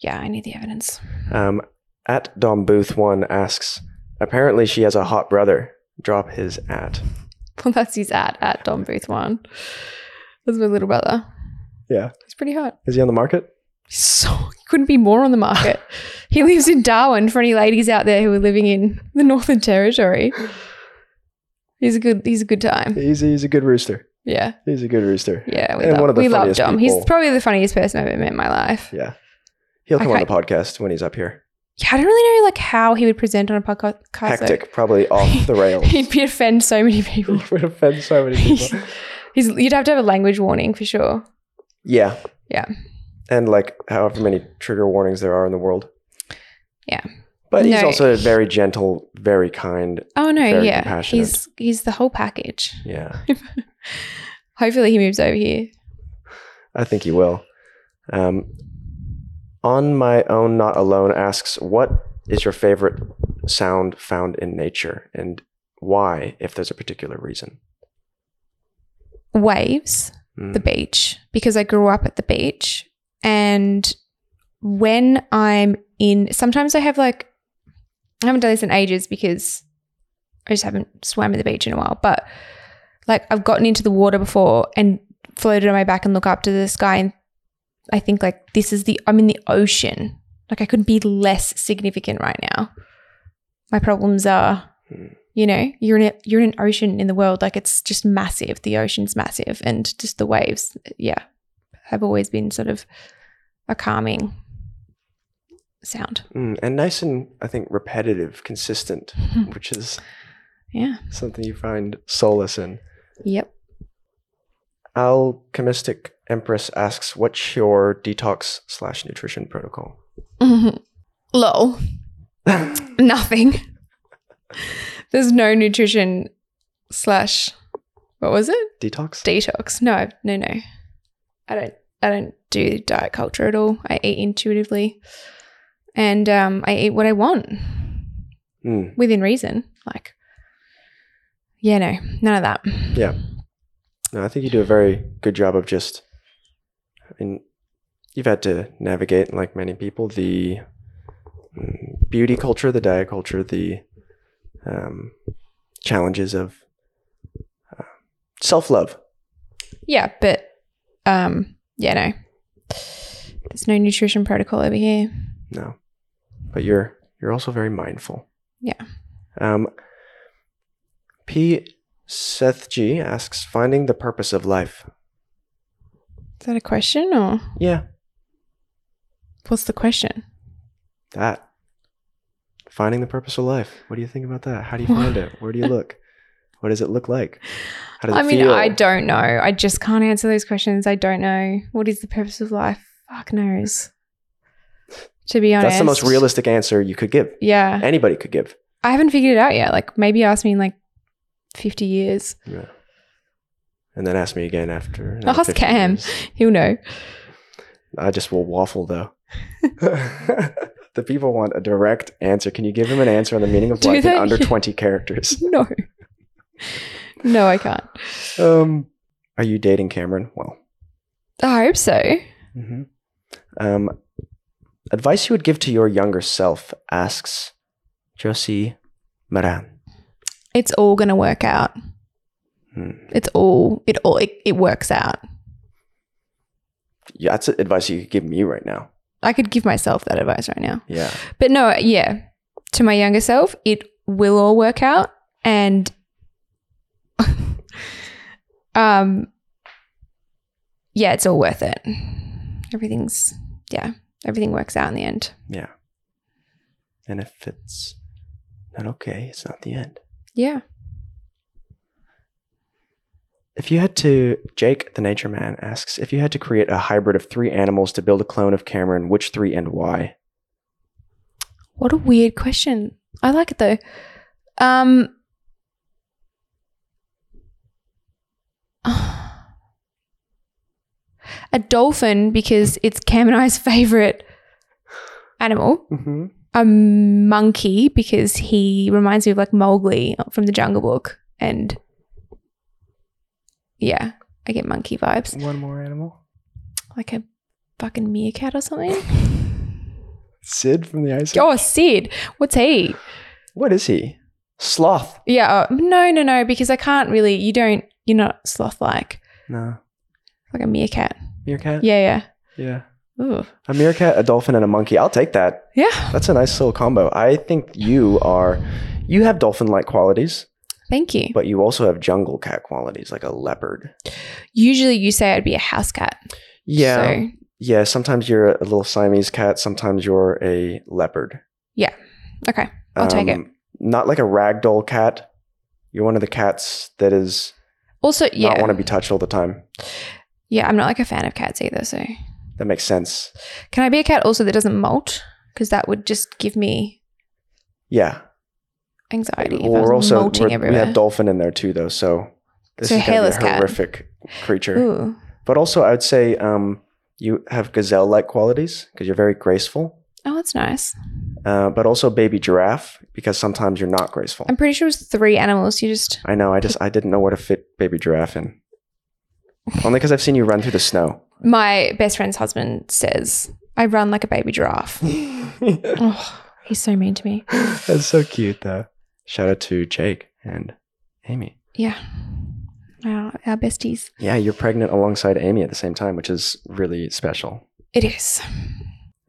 Yeah, I need the evidence. Um, at Dom Booth one asks, apparently she has a hot brother. Drop his at. Well, that's his at at Dom Booth one. That's my little brother. Yeah. He's pretty hot. Is he on the market? He's so he couldn't be more on the market. he lives in Darwin. For any ladies out there who are living in the Northern Territory, he's a good. He's a good time. He's he's a good rooster. Yeah, He's a good rooster. yeah. We And love, one of the we love funniest Dom. He's probably the funniest person I've ever met in my life. Yeah. He'll come on Okay. the podcast when he's up here. Yeah, I don't really know like how he would present on a podcast. though. Hectic, probably off the rails. He'd be offend so many people. He would offend so many people. He's, you'd have to have a language warning for sure. Yeah. Yeah. And like however many trigger warnings there are in the world. Yeah. But he's No. also very gentle, very kind. Oh no, yeah, compassionate. he's he's the whole package. Yeah. Hopefully, he moves over here. I think he will. Um, on my own, not alone asks, what is your favorite sound found in nature and why, if there's a particular reason? Waves. Mm. the beach because I grew up at the beach. And when I'm in, sometimes I have like, I haven't done this in ages because I just haven't swam at the beach in a while. But like, I've gotten into the water before and floated on my back and look up to the sky. And I think, like, this is the, I'm in the ocean. Like, I couldn't be less significant right now. My problems are Hmm. you know you're in a, you're in an ocean in the world like it's just massive the ocean's massive and just the waves yeah have always been sort of a calming sound Mm, and nice and, I think, repetitive, consistent, which is yeah something you find solace in. yep Alchemistic Empress asks, what's your detox slash nutrition protocol? lol nothing there's no nutrition slash what was it Detox? detox no no no i don't i don't do diet culture at all i eat intuitively and um i eat what i want Mm, within reason. Like, yeah, no, none of that. yeah. No, I think you do a very good job of just, I mean, you've had to navigate, like many people, the mm, beauty culture, the diet culture, the um, challenges of uh, self love. Yeah, but um, yeah, no, there's no nutrition protocol over here. No, but you're you're also very mindful. Yeah. Um, P. Seth G asks, finding the purpose of life. Is that a question or Yeah, what's the question? that. Finding the purpose of life. What do you think about that? How do you find it? Where do you look? What does it look like? How does I it mean, feel? I don't know. I just can't answer those questions. I don't know. What is the purpose of life? Fuck knows. To be honest, That's the most realistic answer you could give. Yeah, Anybody could give. I haven't figured it out yet. Like maybe ask me in like fifty years. Yeah. And then ask me again after. another Ask 50 Cam. years. He'll know. I just will waffle though. the people want a direct answer. Can you give them an answer on the meaning of Do life in under 20 characters? No. No, I can't. Um, are you dating Cameron? Well, I hope so. hmm Um, advice you would give to your younger self asks Josie Maran. It's all going to work out. Hmm. It's all, it all, it, it works out. Yeah, that's advice you could give me right now. I could give myself that advice right now. Yeah. But no, yeah, to my younger self, it will all work out. And um yeah, it's all worth it. Everything's yeah, everything works out in the end. Yeah. And if it's not okay, it's not the end. Yeah. If you had to, Jake the Nature Man asks, if you had to create a hybrid of three animals to build a clone of Cameron, which three and why? What a weird question. I like it though. Um a dolphin because it's Cam and I's favorite animal. Mm-hmm. A monkey because he reminds me of like Mowgli from the Jungle Book, and yeah, I get monkey vibes, One more animal. like a fucking meerkat or something. Sid from the Ice oh, Age. Oh, Sid, what's he? What is he? Sloth. Yeah, oh, no, no, no, because I can't really. You don't. You're not sloth like No. like a meerkat. Meerkat? Yeah, Yeah. yeah. Ooh, A meerkat, a dolphin, and a monkey. I'll take that. yeah. That's a nice little combo. I think you are, you have dolphin like qualities, Thank you. but you also have jungle cat qualities, like a leopard. Usually, you say I'd be a house cat. Yeah. So, Yeah. Sometimes you're a little Siamese cat. Sometimes you're a leopard. Yeah. Okay, I'll take it. Um, Not like a ragdoll cat. You're one of the cats that is Also, yeah, not want to be touched all the time. yeah. I'm not like a fan of cats either. So, That makes sense. can I be a cat also that doesn't molt? Because that would just give me Yeah. anxiety. Well, was we're also molting we're- we have dolphin in there too, though. So this So is gonna be a cat. horrific creature. Ooh, But also, I would say um, you have gazelle-like qualities because you're very graceful. oh, that's nice. Uh, but also baby giraffe because sometimes you're not graceful. I'm pretty sure it's three animals. You just I know. I just I didn't know where to fit baby giraffe in. Only because I've seen you run through the snow. My best friend's husband says I run like a baby giraffe. oh, he's so mean to me. That's so cute, though. Shout out to Jake and Amy. Yeah, our, our besties. Yeah, you're pregnant alongside Amy at the same time, which is really special. It is.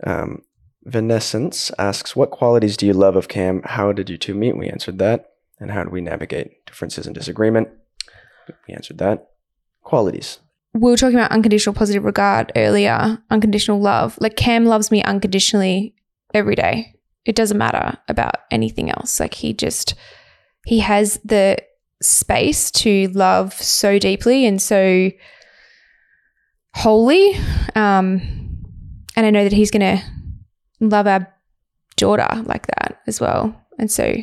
Um, Venescence asks, What qualities do you love of Cam? How did you two meet? We answered that. And how do we navigate differences and disagreement? We answered that. Qualities. We were talking about unconditional positive regard earlier, unconditional love. Like Cam loves me unconditionally every day. It doesn't matter about anything else. Like he just he has the space to love so deeply and so wholly. Um and I know that he's going to love our daughter like that as well. And so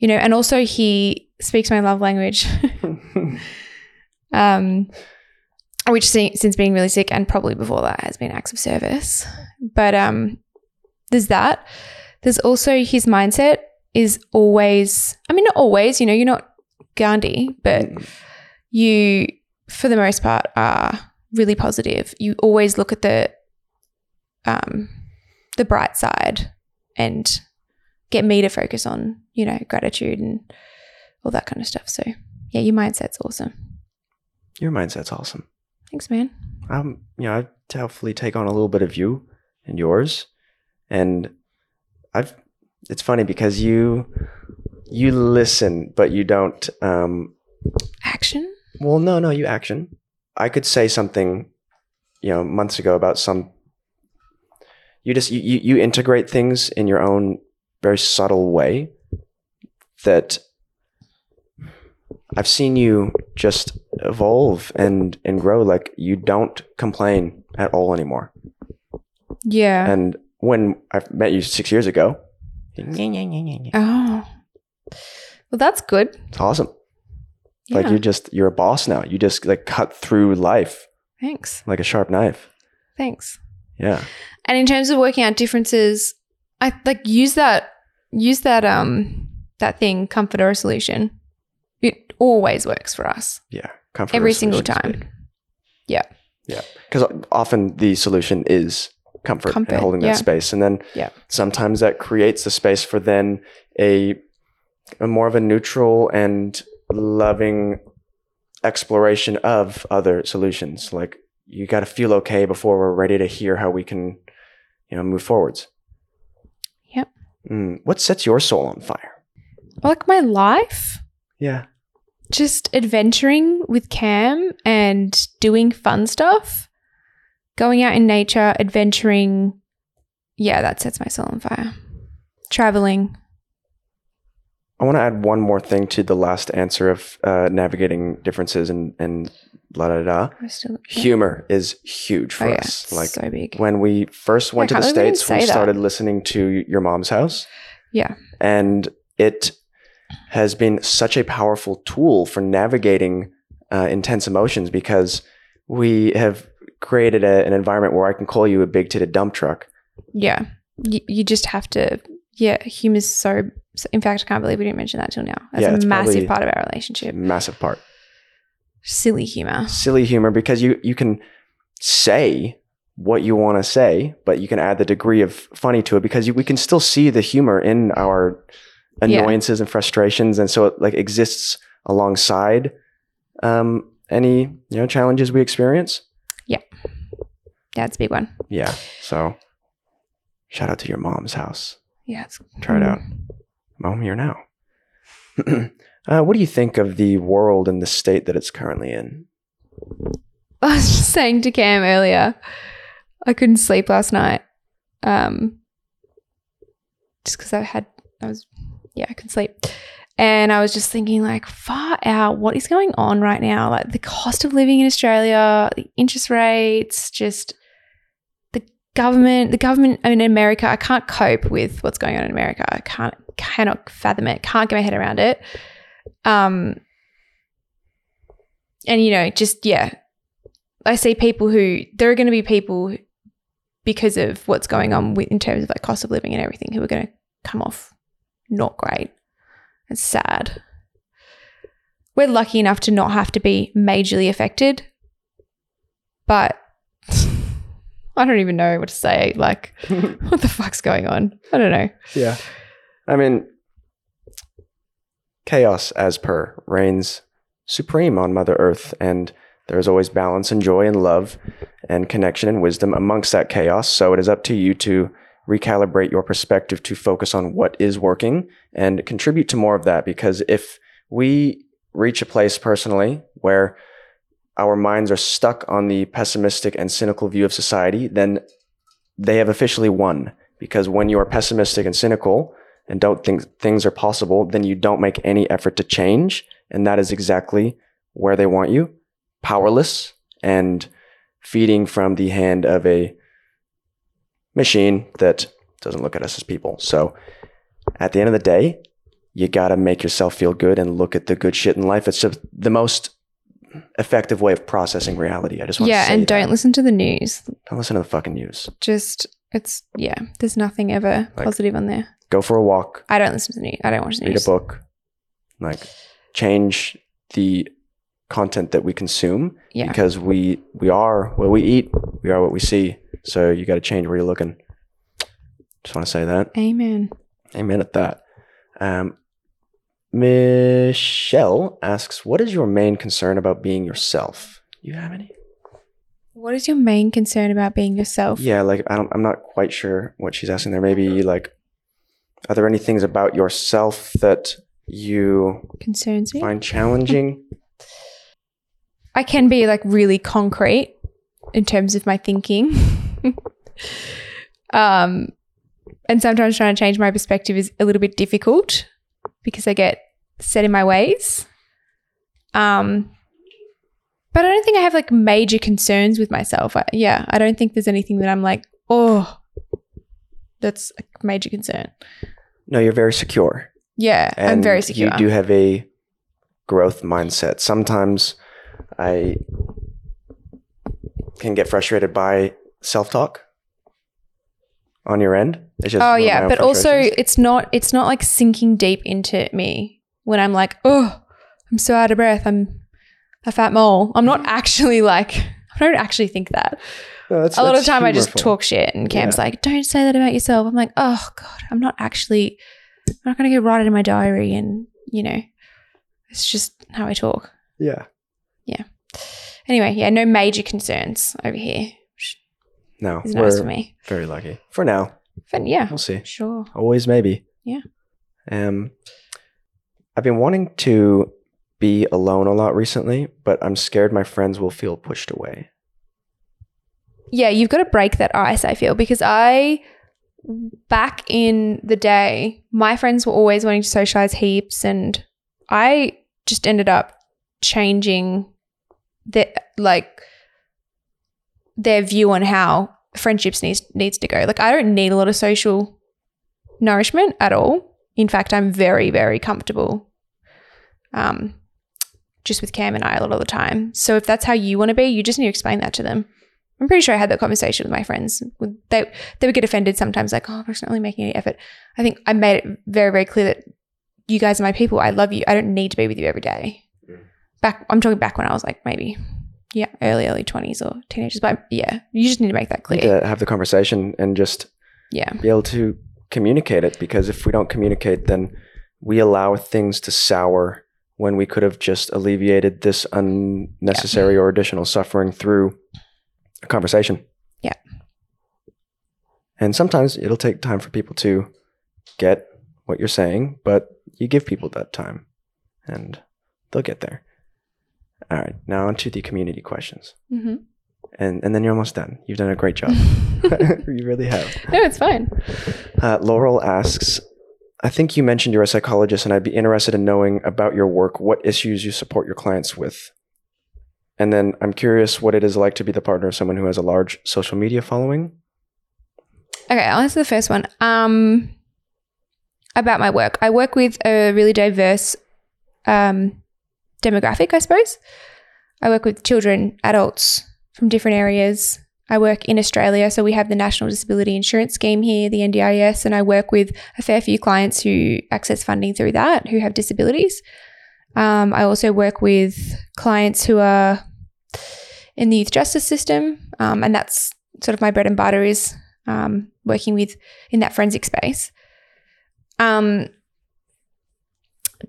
you know, and also he speaks my love language. um which since being really sick and probably before that has been acts of service. But um, there's that. There's also his mindset is always. I mean, not always. You know, you're not Gandhi, but you, for the most part, are really positive. You always look at the um, the bright side and get me to focus on you know gratitude and all that kind of stuff. So yeah, your mindset's awesome. Your mindset's awesome. Thanks, man. Um, you know, I hopefully take on a little bit of you and yours, and I've. It's funny because you you listen, but you don't. Um, Action. well, no, no, you action. I could say something, you know, months ago about some. You just you you, you integrate things in your own very subtle way that I've seen you just evolve and and grow. Like you don't complain at all anymore. Yeah. And when I met you six years ago, oh. Well, that's good. it's awesome. Yeah. Like you just you're a boss now. You just like cut through life Thanks. like a sharp knife. Thanks. Yeah. And in terms of working out differences, I like use that use that um that thing comfort or solution. It always works for us. Yeah. Comfort Every single time. big. Yeah. because often the solution is comfort, Comfort, and holding that space, and then Yeah. sometimes that creates the space for then a, a more of a neutral and loving exploration of other solutions. Like you got to feel okay before we're ready to hear how we can, you know, move forwards. Yep. Mm, what sets your soul on fire? Like my life, Yeah. Just adventuring with Cam and doing fun stuff, going out in nature, adventuring. Yeah, that sets my soul on fire. Traveling. I want to add one more thing to the last answer of uh, navigating differences and and la da da. We're still, yeah. Humor is huge for Oh, yeah, us. Like so big. when we first went I to the can't believe we states, we say that. started listening to your mom's house. Yeah. and it has been such a powerful tool for navigating uh, intense emotions because we have created a, an environment where I can call you a big titted dump truck. Yeah. You, you just have to. Yeah, humor's so. so- In fact, I can't believe we didn't mention that till now. That's Yeah, a massive part of our relationship. Massive part. Silly humor. Silly humor because you you can say what you want to say, but you can add the degree of funny to it because you, we can still see the humor in our Yeah. annoyances and frustrations, and so it like exists alongside um, any you know challenges we experience. Yeah, Yeah, it's a big one. Yeah. So shout out to your mom's house. Yeah, it's Try it out. Mom, here now. uh, what do you think of the world and the state that it's currently in? I was just saying to Cam earlier, I couldn't sleep last night. Um, just because I had, I was, yeah, I couldn't sleep. And I was just thinking, like, far out, what is going on right now? Like, the cost of living in Australia, the interest rates, just the government, the government in America. I can't cope with what's going on in America. I can't, cannot fathom it, can't get my head around it. Um, and, you know, just, yeah, I see people who there are going to be people because of what's going on with, in terms of like cost of living and everything who are going to come off not great. It's sad. We're lucky enough to not have to be majorly affected, but I don't even know what to say. Like, what the fuck's going on? I don't know. yeah. I mean, chaos, as per, reigns supreme on Mother Earth, and there is always balance and joy and love and connection and wisdom amongst that chaos. So it is up to you to recalibrate your perspective to focus on what is working and contribute to more of that. Because if we reach a place personally where our minds are stuck on the pessimistic and cynical view of society, then they have officially won. Because when you are pessimistic and cynical and don't think things are possible, then you don't make any effort to change. And that is exactly where they want you powerless and feeding from the hand of a machine that doesn't look at us as people. So at the end of the day, you got to make yourself feel good and look at the good shit in life. It's the most effective way of processing reality. I just want Yeah, to say and that. don't listen to the news. don't listen to the fucking news. Just it's yeah. There's nothing ever Like- positive on there. Go for a walk, I don't listen to the news. I don't watch the news. read a book, like change the content that we consume Yeah. because we we are what we eat, we are what we see. So you got to change where you're looking. Just want to say that. Amen. Amen at that. Um, Michelle asks, "What is your main concern about being yourself? You have any? What is your main concern about being yourself? Yeah, like I don't, I'm not quite sure what she's asking there. Maybe like, are there any things about yourself that you Concerns me. find challenging? I can be like really concrete in terms of my thinking. um, and sometimes trying to change my perspective is a little bit difficult because I get set in my ways. Um, but I don't think I have like major concerns with myself. I, yeah, I don't think there's anything that I'm like, oh, that's a major concern. no, you're very secure. Yeah, I'm And very secure. You do have a growth mindset. Sometimes I can get frustrated by self-talk on your end. It's just Oh one of my yeah, but also it's not it's not like sinking deep into me when I'm like, oh, I'm so out of breath. I'm a fat mole. I'm not actually like I'm don't actually think that. No, that's- a lot of time I just talk shit and Cam's Yeah. like, don't say that about yourself. I'm like, oh God, I'm not actually, I'm not going to go write it in my diary. And, you know, it's just how I talk. Yeah. Yeah. Anyway, yeah, no major concerns over here. No, is we're nice for me. very lucky for now. But yeah, We'll see. sure. Always maybe. Yeah. Um, I've been wanting to be alone a lot recently, but I'm scared my friends will feel pushed away. Yeah, you've got to break that ice, I feel, because I, back in the day, my friends were always wanting to socialize heaps, and I just ended up changing their, like, their view on how friendships needs needs to go. Like, I don't need a lot of social nourishment at all. In fact, I'm very, very comfortable um, just with Cam and I a lot of the time. So if that's how you want to be, you just need to explain that to them. I'm pretty sure I had that conversation with my friends. They they would get offended sometimes, like, "Oh, I'm not really making any effort." I think I made it very very clear that you guys are my people. I love you. I don't need to be with you every day. Back, I'm talking back when I was like maybe, yeah, early early twenties or teenagers. But yeah, you just need to make that clear. to have the conversation and just Yeah, be able to communicate it because if we don't communicate, then we allow things to sour when we could have just alleviated this unnecessary or additional suffering through a conversation. Yeah. And sometimes it'll take time for people to get what you're saying, but you give people that time and they'll get there. All right, now on to the community questions. hmm And and then you're almost done. You've done a great job. you really have. no, it's fine. Uh, Laurel asks, I think you mentioned you're a psychologist, and I'd be interested in knowing about your work, what issues you support your clients with. And then I'm curious what it is like to be the partner of someone who has a large social media following. Okay, I'll answer the first one. Um, about my work, I work with a really diverse um, demographic, I suppose. I work with children, adults from different areas. I work in Australia, so we have the National Disability Insurance Scheme here, the NDIS, and I work with a fair few clients who access funding through that who have disabilities. Um, I also work with clients who are in the youth justice system, um, and that's sort of my bread and butter is um, working with in that forensic space. Um,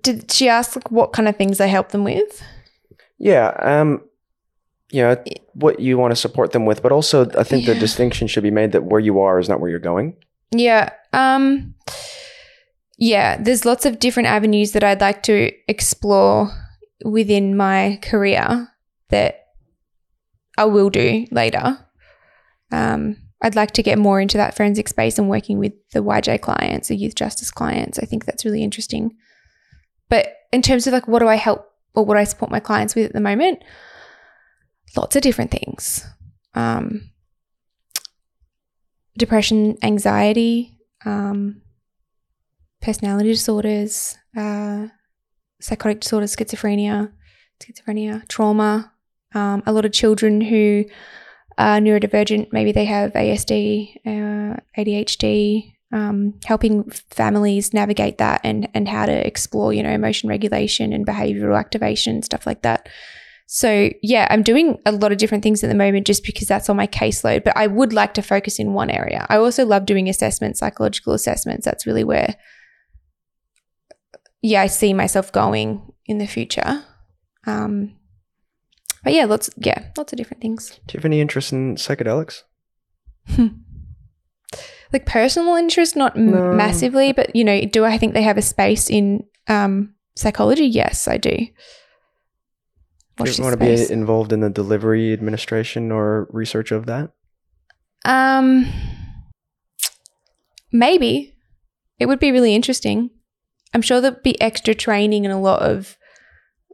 did she ask like, what kind of things I help them with? Yeah. Um, yeah, what you want to support them with, but also I think the distinction should be made that where you are is not where you're going. Yeah. Um yeah, there's lots of different avenues that I'd like to explore within my career that I will do later. Um I'd like to get more into that forensic space and working with the YJ clients, the youth justice clients. I think that's really interesting. But in terms of like what do I help or what I support my clients with at the moment, lots of different things. Um depression, anxiety, um, personality disorders, uh, psychotic disorders, schizophrenia, schizophrenia, trauma. Um, a lot of children who are neurodivergent, maybe they have ASD, uh, ADHD. Um, helping families navigate that and and how to explore, you know, emotion regulation and behavioral activation, stuff like that. So, yeah, I'm doing a lot of different things at the moment just because that's on my caseload, but I would like to focus in one area. I also love doing assessments, psychological assessments. That's really where, yeah, I see myself going in the future. Um, but yeah, lots, yeah, lots of different things. Do you have any interest in psychedelics? Like personal interest, not m- No. massively, but you know, do I think they have a space in um, psychology? Yes, I do. Do you want to be involved in the delivery administration or research of that? Um, maybe it would be really interesting. I'm sure there'd be extra training and a lot of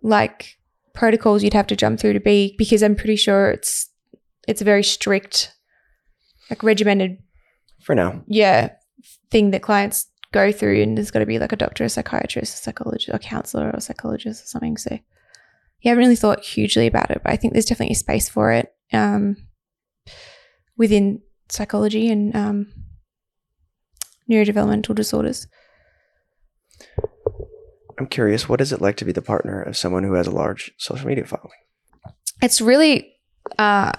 like protocols you'd have to jump through to be because I'm pretty sure it's it's a very strict, like regimented, For now. yeah, thing that clients go through, and there's got to be like a doctor, a psychiatrist, a psychologist, a counselor, or a psychologist or something. So, yeah, I haven't really thought hugely about it, but I think there's definitely a space for it um, within psychology and um, neurodevelopmental disorders. I'm curious, what is it like to be the partner of someone who has a large social media following? It's really uh,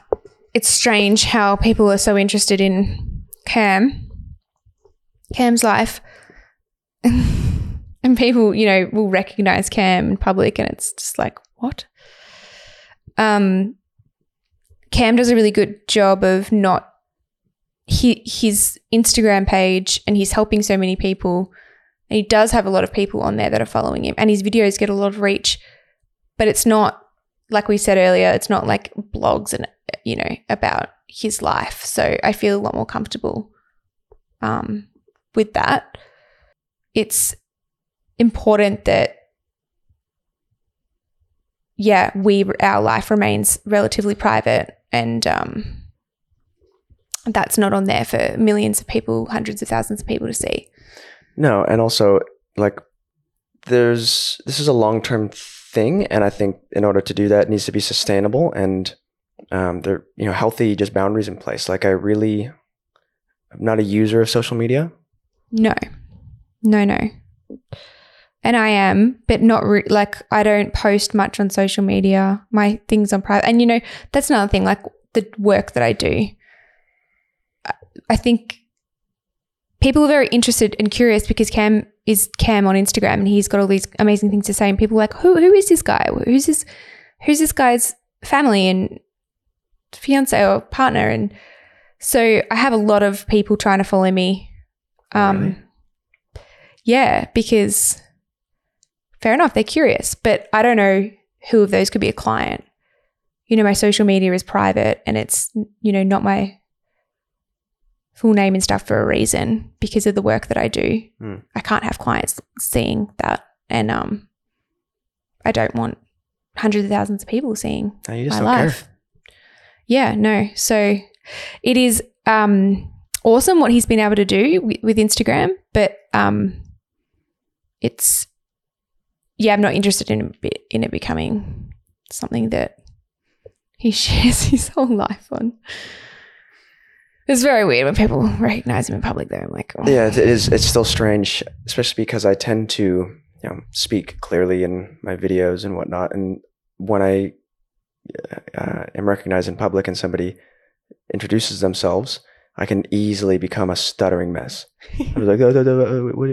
it's strange how people are so interested in Cam, Cam's life. and people, you know, will recognize Cam in public and it's just like, what? Um, Cam does a really good job of not he, his Instagram page and he's helping so many people. And he does have a lot of people on there that are following him and his videos get a lot of reach, but it's not like we said earlier, it's not like blogs and you know about his life. So I feel a lot more comfortable um, with that. It's important that yeah, we our life remains relatively private and um, that's not on there for millions of people, hundreds of thousands of people to see. No, and also like there's this is a long term thing, and I think in order to do that, it needs to be sustainable and um, there you know healthy just boundaries in place. Like I really, I'm not a user of social media. No, no, no. And I am, but not re- like I don't post much on social media. My things on private, and you know that's another thing. Like the work that I do, I think people are very interested and curious because Cam is Cam on Instagram and he's got all these amazing things to say, and people are like, who who is this guy? Who's this? Who's this guy's family and fiance or partner? And so I have a lot of people trying to follow me. Um, Really? yeah, because fair enough, they're curious, but I don't know who of those could be a client. You know, my social media is private and it's, you know, not my full name and stuff for a reason because of the work that I do. Hmm. I can't have clients seeing that. And um I don't want hundreds of thousands of people seeing No, you just my life. Yeah, no. So it is um, awesome what he's been able to do with, with Instagram, but um, it's yeah, I'm not interested in it, in it becoming something that he shares his whole life on. It's very weird when people recognize him in public. Though I'm like, oh. Yeah, it is. It's still strange, especially because I tend to you know speak clearly in my videos and whatnot, and when I uh, am recognized in public and somebody introduces themselves, I can easily become a stuttering mess. I was like, "Oh, oh, oh, oh,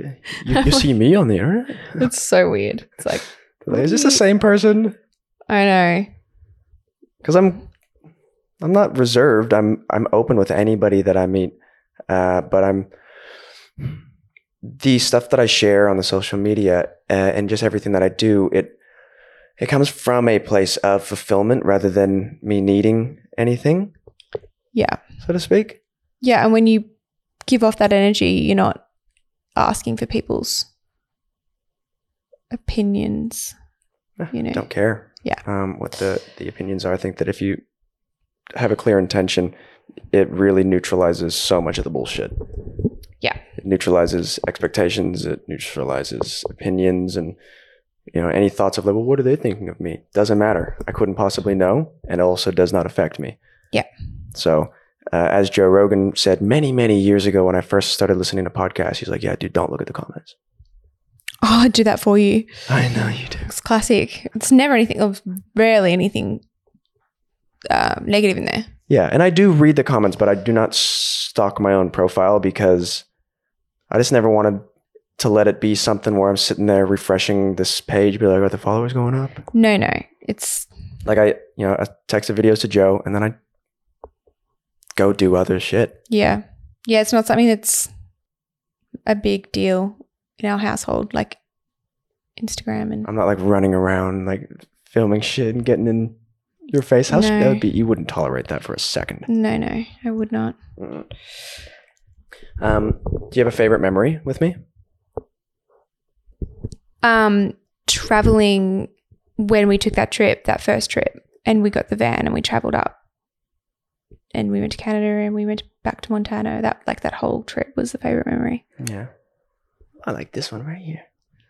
you, you see me on the internet? it's so weird. It's like Like, is this the same person? I know. Because I'm, I'm not reserved. I'm, I'm open with anybody that I meet. Uh, but I'm, the stuff that I share on the social media uh, and just everything that I do, it, it comes from a place of fulfillment rather than me needing anything, Yeah, so to speak. yeah. And when you give off that energy, you're not asking for people's opinions. You know. Don't care. Yeah. Um, what the the opinions are. I think that if you have a clear intention, it really neutralizes so much of the bullshit. Yeah. It neutralizes expectations. It neutralizes opinions and you know any thoughts of like, well, what are they thinking of me? Doesn't matter. I couldn't possibly know, and it also does not affect me. Yeah. So. Uh, as Joe Rogan said many, many years ago when I first started listening to podcasts, he's like, "Yeah, dude, don't look at the comments." Oh, I'd do that for you. I know you do. It's classic. It's never anything, or rarely anything um, negative in there. Yeah, and I do read the comments, but I do not stalk my own profile because I just never wanted to let it be something where I'm sitting there refreshing this page, be like, "Are the followers going up?" No, no. It's Like I, you know, I texted videos to Joe, and then I go do other shit. yeah, yeah. It's not something that's a big deal in our household, like Instagram and I'm not like running around like filming shit and getting in your face. How that would be? You wouldn't tolerate that for a second. no, no. I would not. Mm. Um, do you have a favorite memory with me? Um, traveling when we took that trip, that first trip, and we got the van and we traveled up, and we went to Canada and we went back to Montana. That like that whole trip was the favorite memory. Yeah, I like this one right here.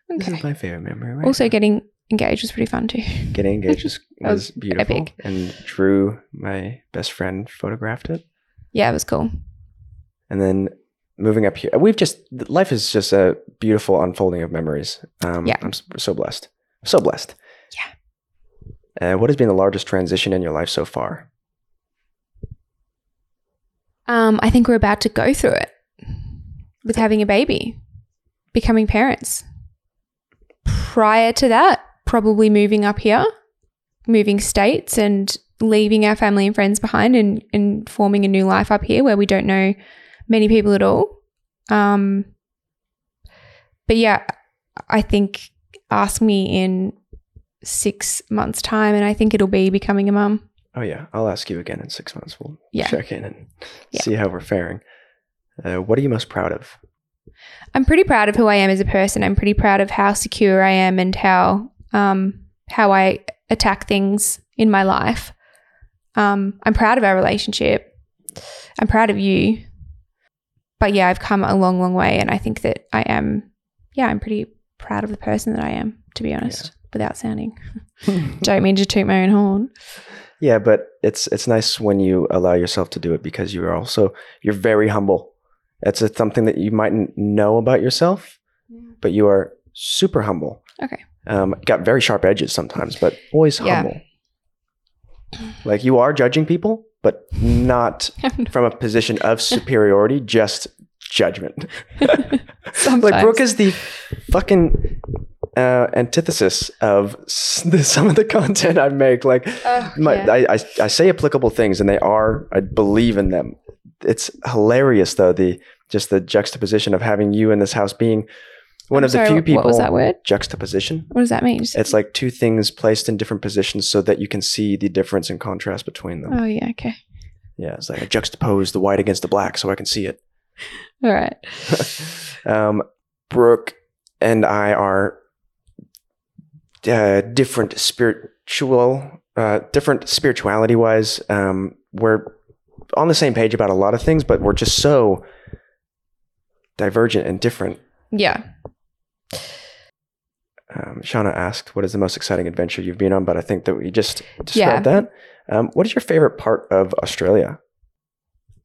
This is my favorite memory. Right Also, now. getting engaged was pretty fun too. getting engaged was, was was beautiful, epic. and Drew, my best friend, photographed it. Yeah, it was cool. And then moving up here, we've just life is just a beautiful unfolding of memories. Um, Yeah. I'm so blessed, so blessed. Yeah. Uh, what has been the largest transition in your life so far? Um, I think we're about to go through it with having a baby, becoming parents. Prior to that, probably moving up here, moving states and leaving our family and friends behind and, and forming a new life up here where we don't know many people at all. Um, but yeah, I think ask me in six months' time, and I think it'll be becoming a mum. Oh yeah, I'll ask you again in six months. We'll Yeah. check in and Yeah. see how we're faring. Uh, what are you most proud of? I'm pretty proud of who I am as a person. I'm pretty proud of how secure I am and how um, how I attack things in my life. Um, I'm proud of our relationship. I'm proud of you. But yeah, I've come a long, long way, and I think that I am. Yeah, I'm pretty proud of the person that I am. To be honest, without sounding, don't mean to toot my own horn. Yeah, but it's it's nice when you allow yourself to do it because you are also you're very humble. It's a, something that you mightn't know about yourself, but you are super humble. Okay. Um, got very sharp edges sometimes, but always Yeah. humble. Like you are judging people, but not from a position of superiority, just judgment. Like Brooke is the fucking uh, antithesis of s- the, some of the content I make. Like Oh, my, yeah. I, I, I say applicable things, and they are. I believe in them. It's hilarious, though the just the juxtaposition of having you in this house being one I'm of the few people. What was that word? Juxtaposition. What does that mean? It's like two things placed in different positions so that you can see the difference and contrast between them. oh yeah. Okay. Yeah, it's like I juxtapose the white against the black so I can see it. All right. um, Brooke and I are uh, different spiritual, uh, different spirituality wise. Um, we're on the same page about a lot of things, but we're just so divergent and different. Yeah. Um, Shauna asked, "What is the most exciting adventure you've been on?" But I think that we just described that. Um, what is your favorite part of Australia?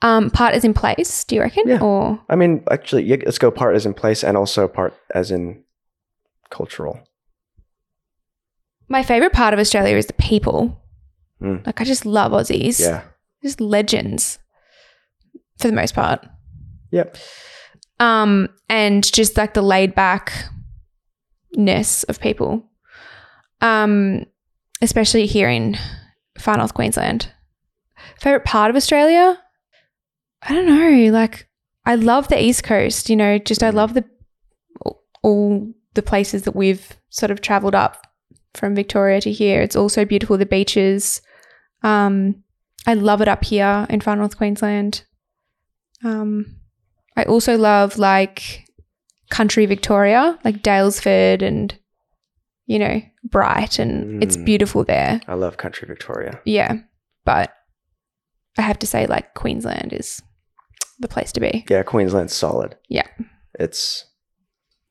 Um, part is in place. Do you reckon? Yeah. Or I mean, actually, yeah, let's go part as in place and also part as in cultural. my favorite part of Australia is the people. Mm. Like I just love Aussies. Yeah. Just legends for the most part. Yep. Um, and just like the laid backness of people. Um, especially here in far north Queensland. Favorite part of Australia? I don't know. Like I love the East Coast, you know, just I Mm. love the all the places that we've sort of traveled up from Victoria to here. It's also beautiful, the beaches. Um, I love it up here in far north Queensland. Um, I also love like country Victoria, like Daylesford and you know Bright, and it's Mm. beautiful there. I love country Victoria. Yeah, but I have to say, like Queensland is the place to be. Yeah, Queensland's solid. Yeah. It's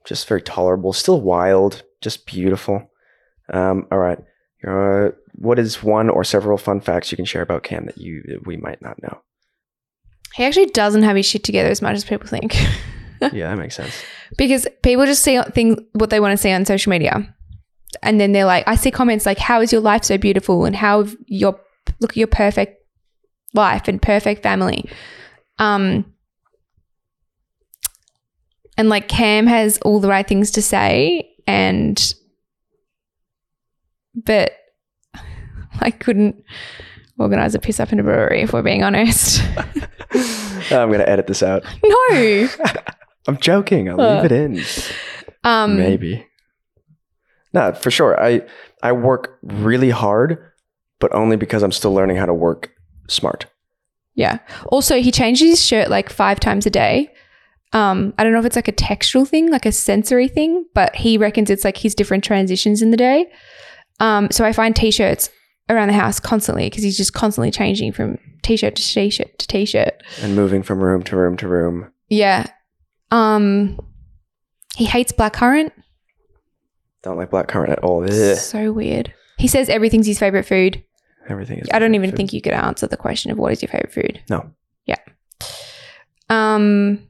just very tolerable, still wild, just beautiful. Um, all right. Uh, what is one or several fun facts you can share about Cam that you that we might not know? He actually doesn't have his shit together as much as people think, yeah, that makes sense. because people just see things what they want to see on social media, and then they're like, I see comments like, "How is your life so beautiful?" and "How have your look at your perfect life and perfect family." Um, and like Cam has all the right things to say, and but I couldn't organize a piss up in a brewery if we're being honest. I'm gonna edit this out. no. I'm joking. I'll Uh, leave it in. Um, Maybe. No, for sure. I I work really hard, but only because I'm still learning how to work smart. Yeah. Also, he changes his shirt like five times a day. Um, I don't know if it's like a textual thing, like a sensory thing, but he reckons it's like his different transitions in the day. Um, so I find t-shirts around the house constantly because he's just constantly changing from t-shirt to t-shirt to t-shirt. And moving from room to room to room. Yeah. Um, he hates blackcurrant. Don't like blackcurrant at all. Ugh. So weird. He says everything's his favorite food. Everything is. I don't even food. think you could answer the question of what is your favorite food. No. Yeah. Um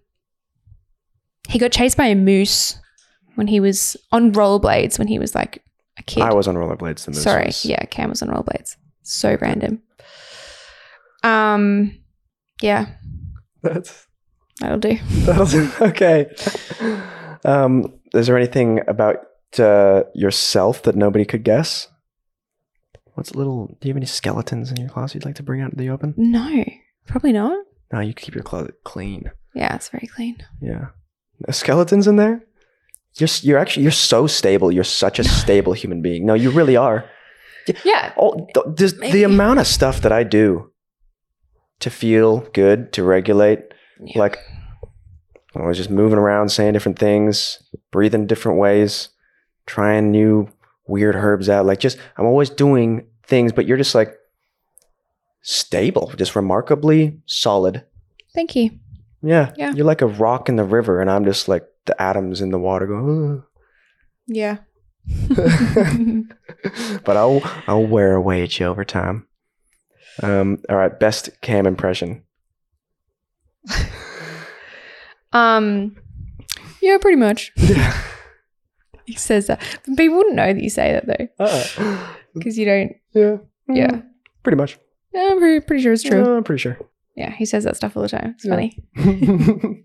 he got chased by a moose when he was on rollerblades when he was like a kid. I was on rollerblades. The Sorry. was- Yeah, Cam was on rollerblades. So random. Um yeah. That's That'll do. that'll okay. Um, is there anything about uh, yourself that nobody could guess? What's a little? Do you have any skeletons in your closet you'd like to bring out to the open? No, probably not. No, you keep your closet clean. Yeah, it's very clean. Yeah, skeletons in there. You're you're actually you're so stable. You're such a stable human being. No, you really are. Yeah. Oh, th- this, the amount of stuff that I do to feel good, to regulate, Yeah. like I was just moving around, saying different things, breathing different ways, trying new weird herbs out. Like just I'm always doing things, but you're just like stable, just remarkably solid. Thank you. Yeah. Yeah. You're like a rock in the river, and I'm just like the atoms in the water going. Yeah. But I'll I'll wear away at you over time. Um, all right, best cam impression. um. Yeah, pretty much. Yeah. He says that. But people wouldn't know that you say that though, Uh, because you don't. yeah. Yeah. Mm, Pretty much. Yeah, I'm pretty, pretty sure it's true. Uh, I'm pretty sure. Yeah, he says that stuff all the time. It's Yeah. funny.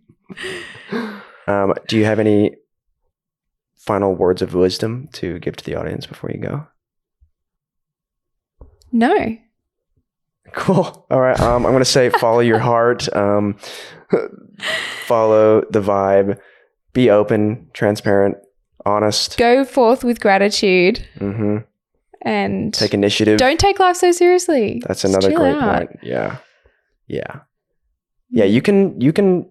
Um, do you have any final words of wisdom to give to the audience before you go? No. Cool. All right. Um, I'm going to say follow your heart. Um, follow the vibe. Be open, transparent, honest. Go forth with gratitude hmm and Take initiative. don't take life so seriously. That's another great out. point. Yeah. Yeah. Yeah. You can, you can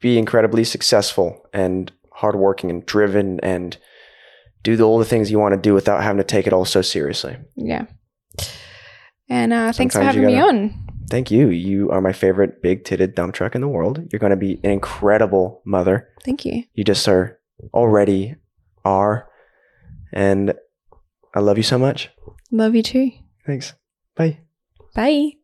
be incredibly successful and hardworking and driven and do the, all the things you want to do without having to take it all so seriously. Yeah. And uh, thanks for having me gotta- on. Thank you. You are my favorite big titted dump truck in the world. You're going to be an incredible mother. Thank you. You just are already are. And I love you so much. Love you too. Thanks. Bye. Bye.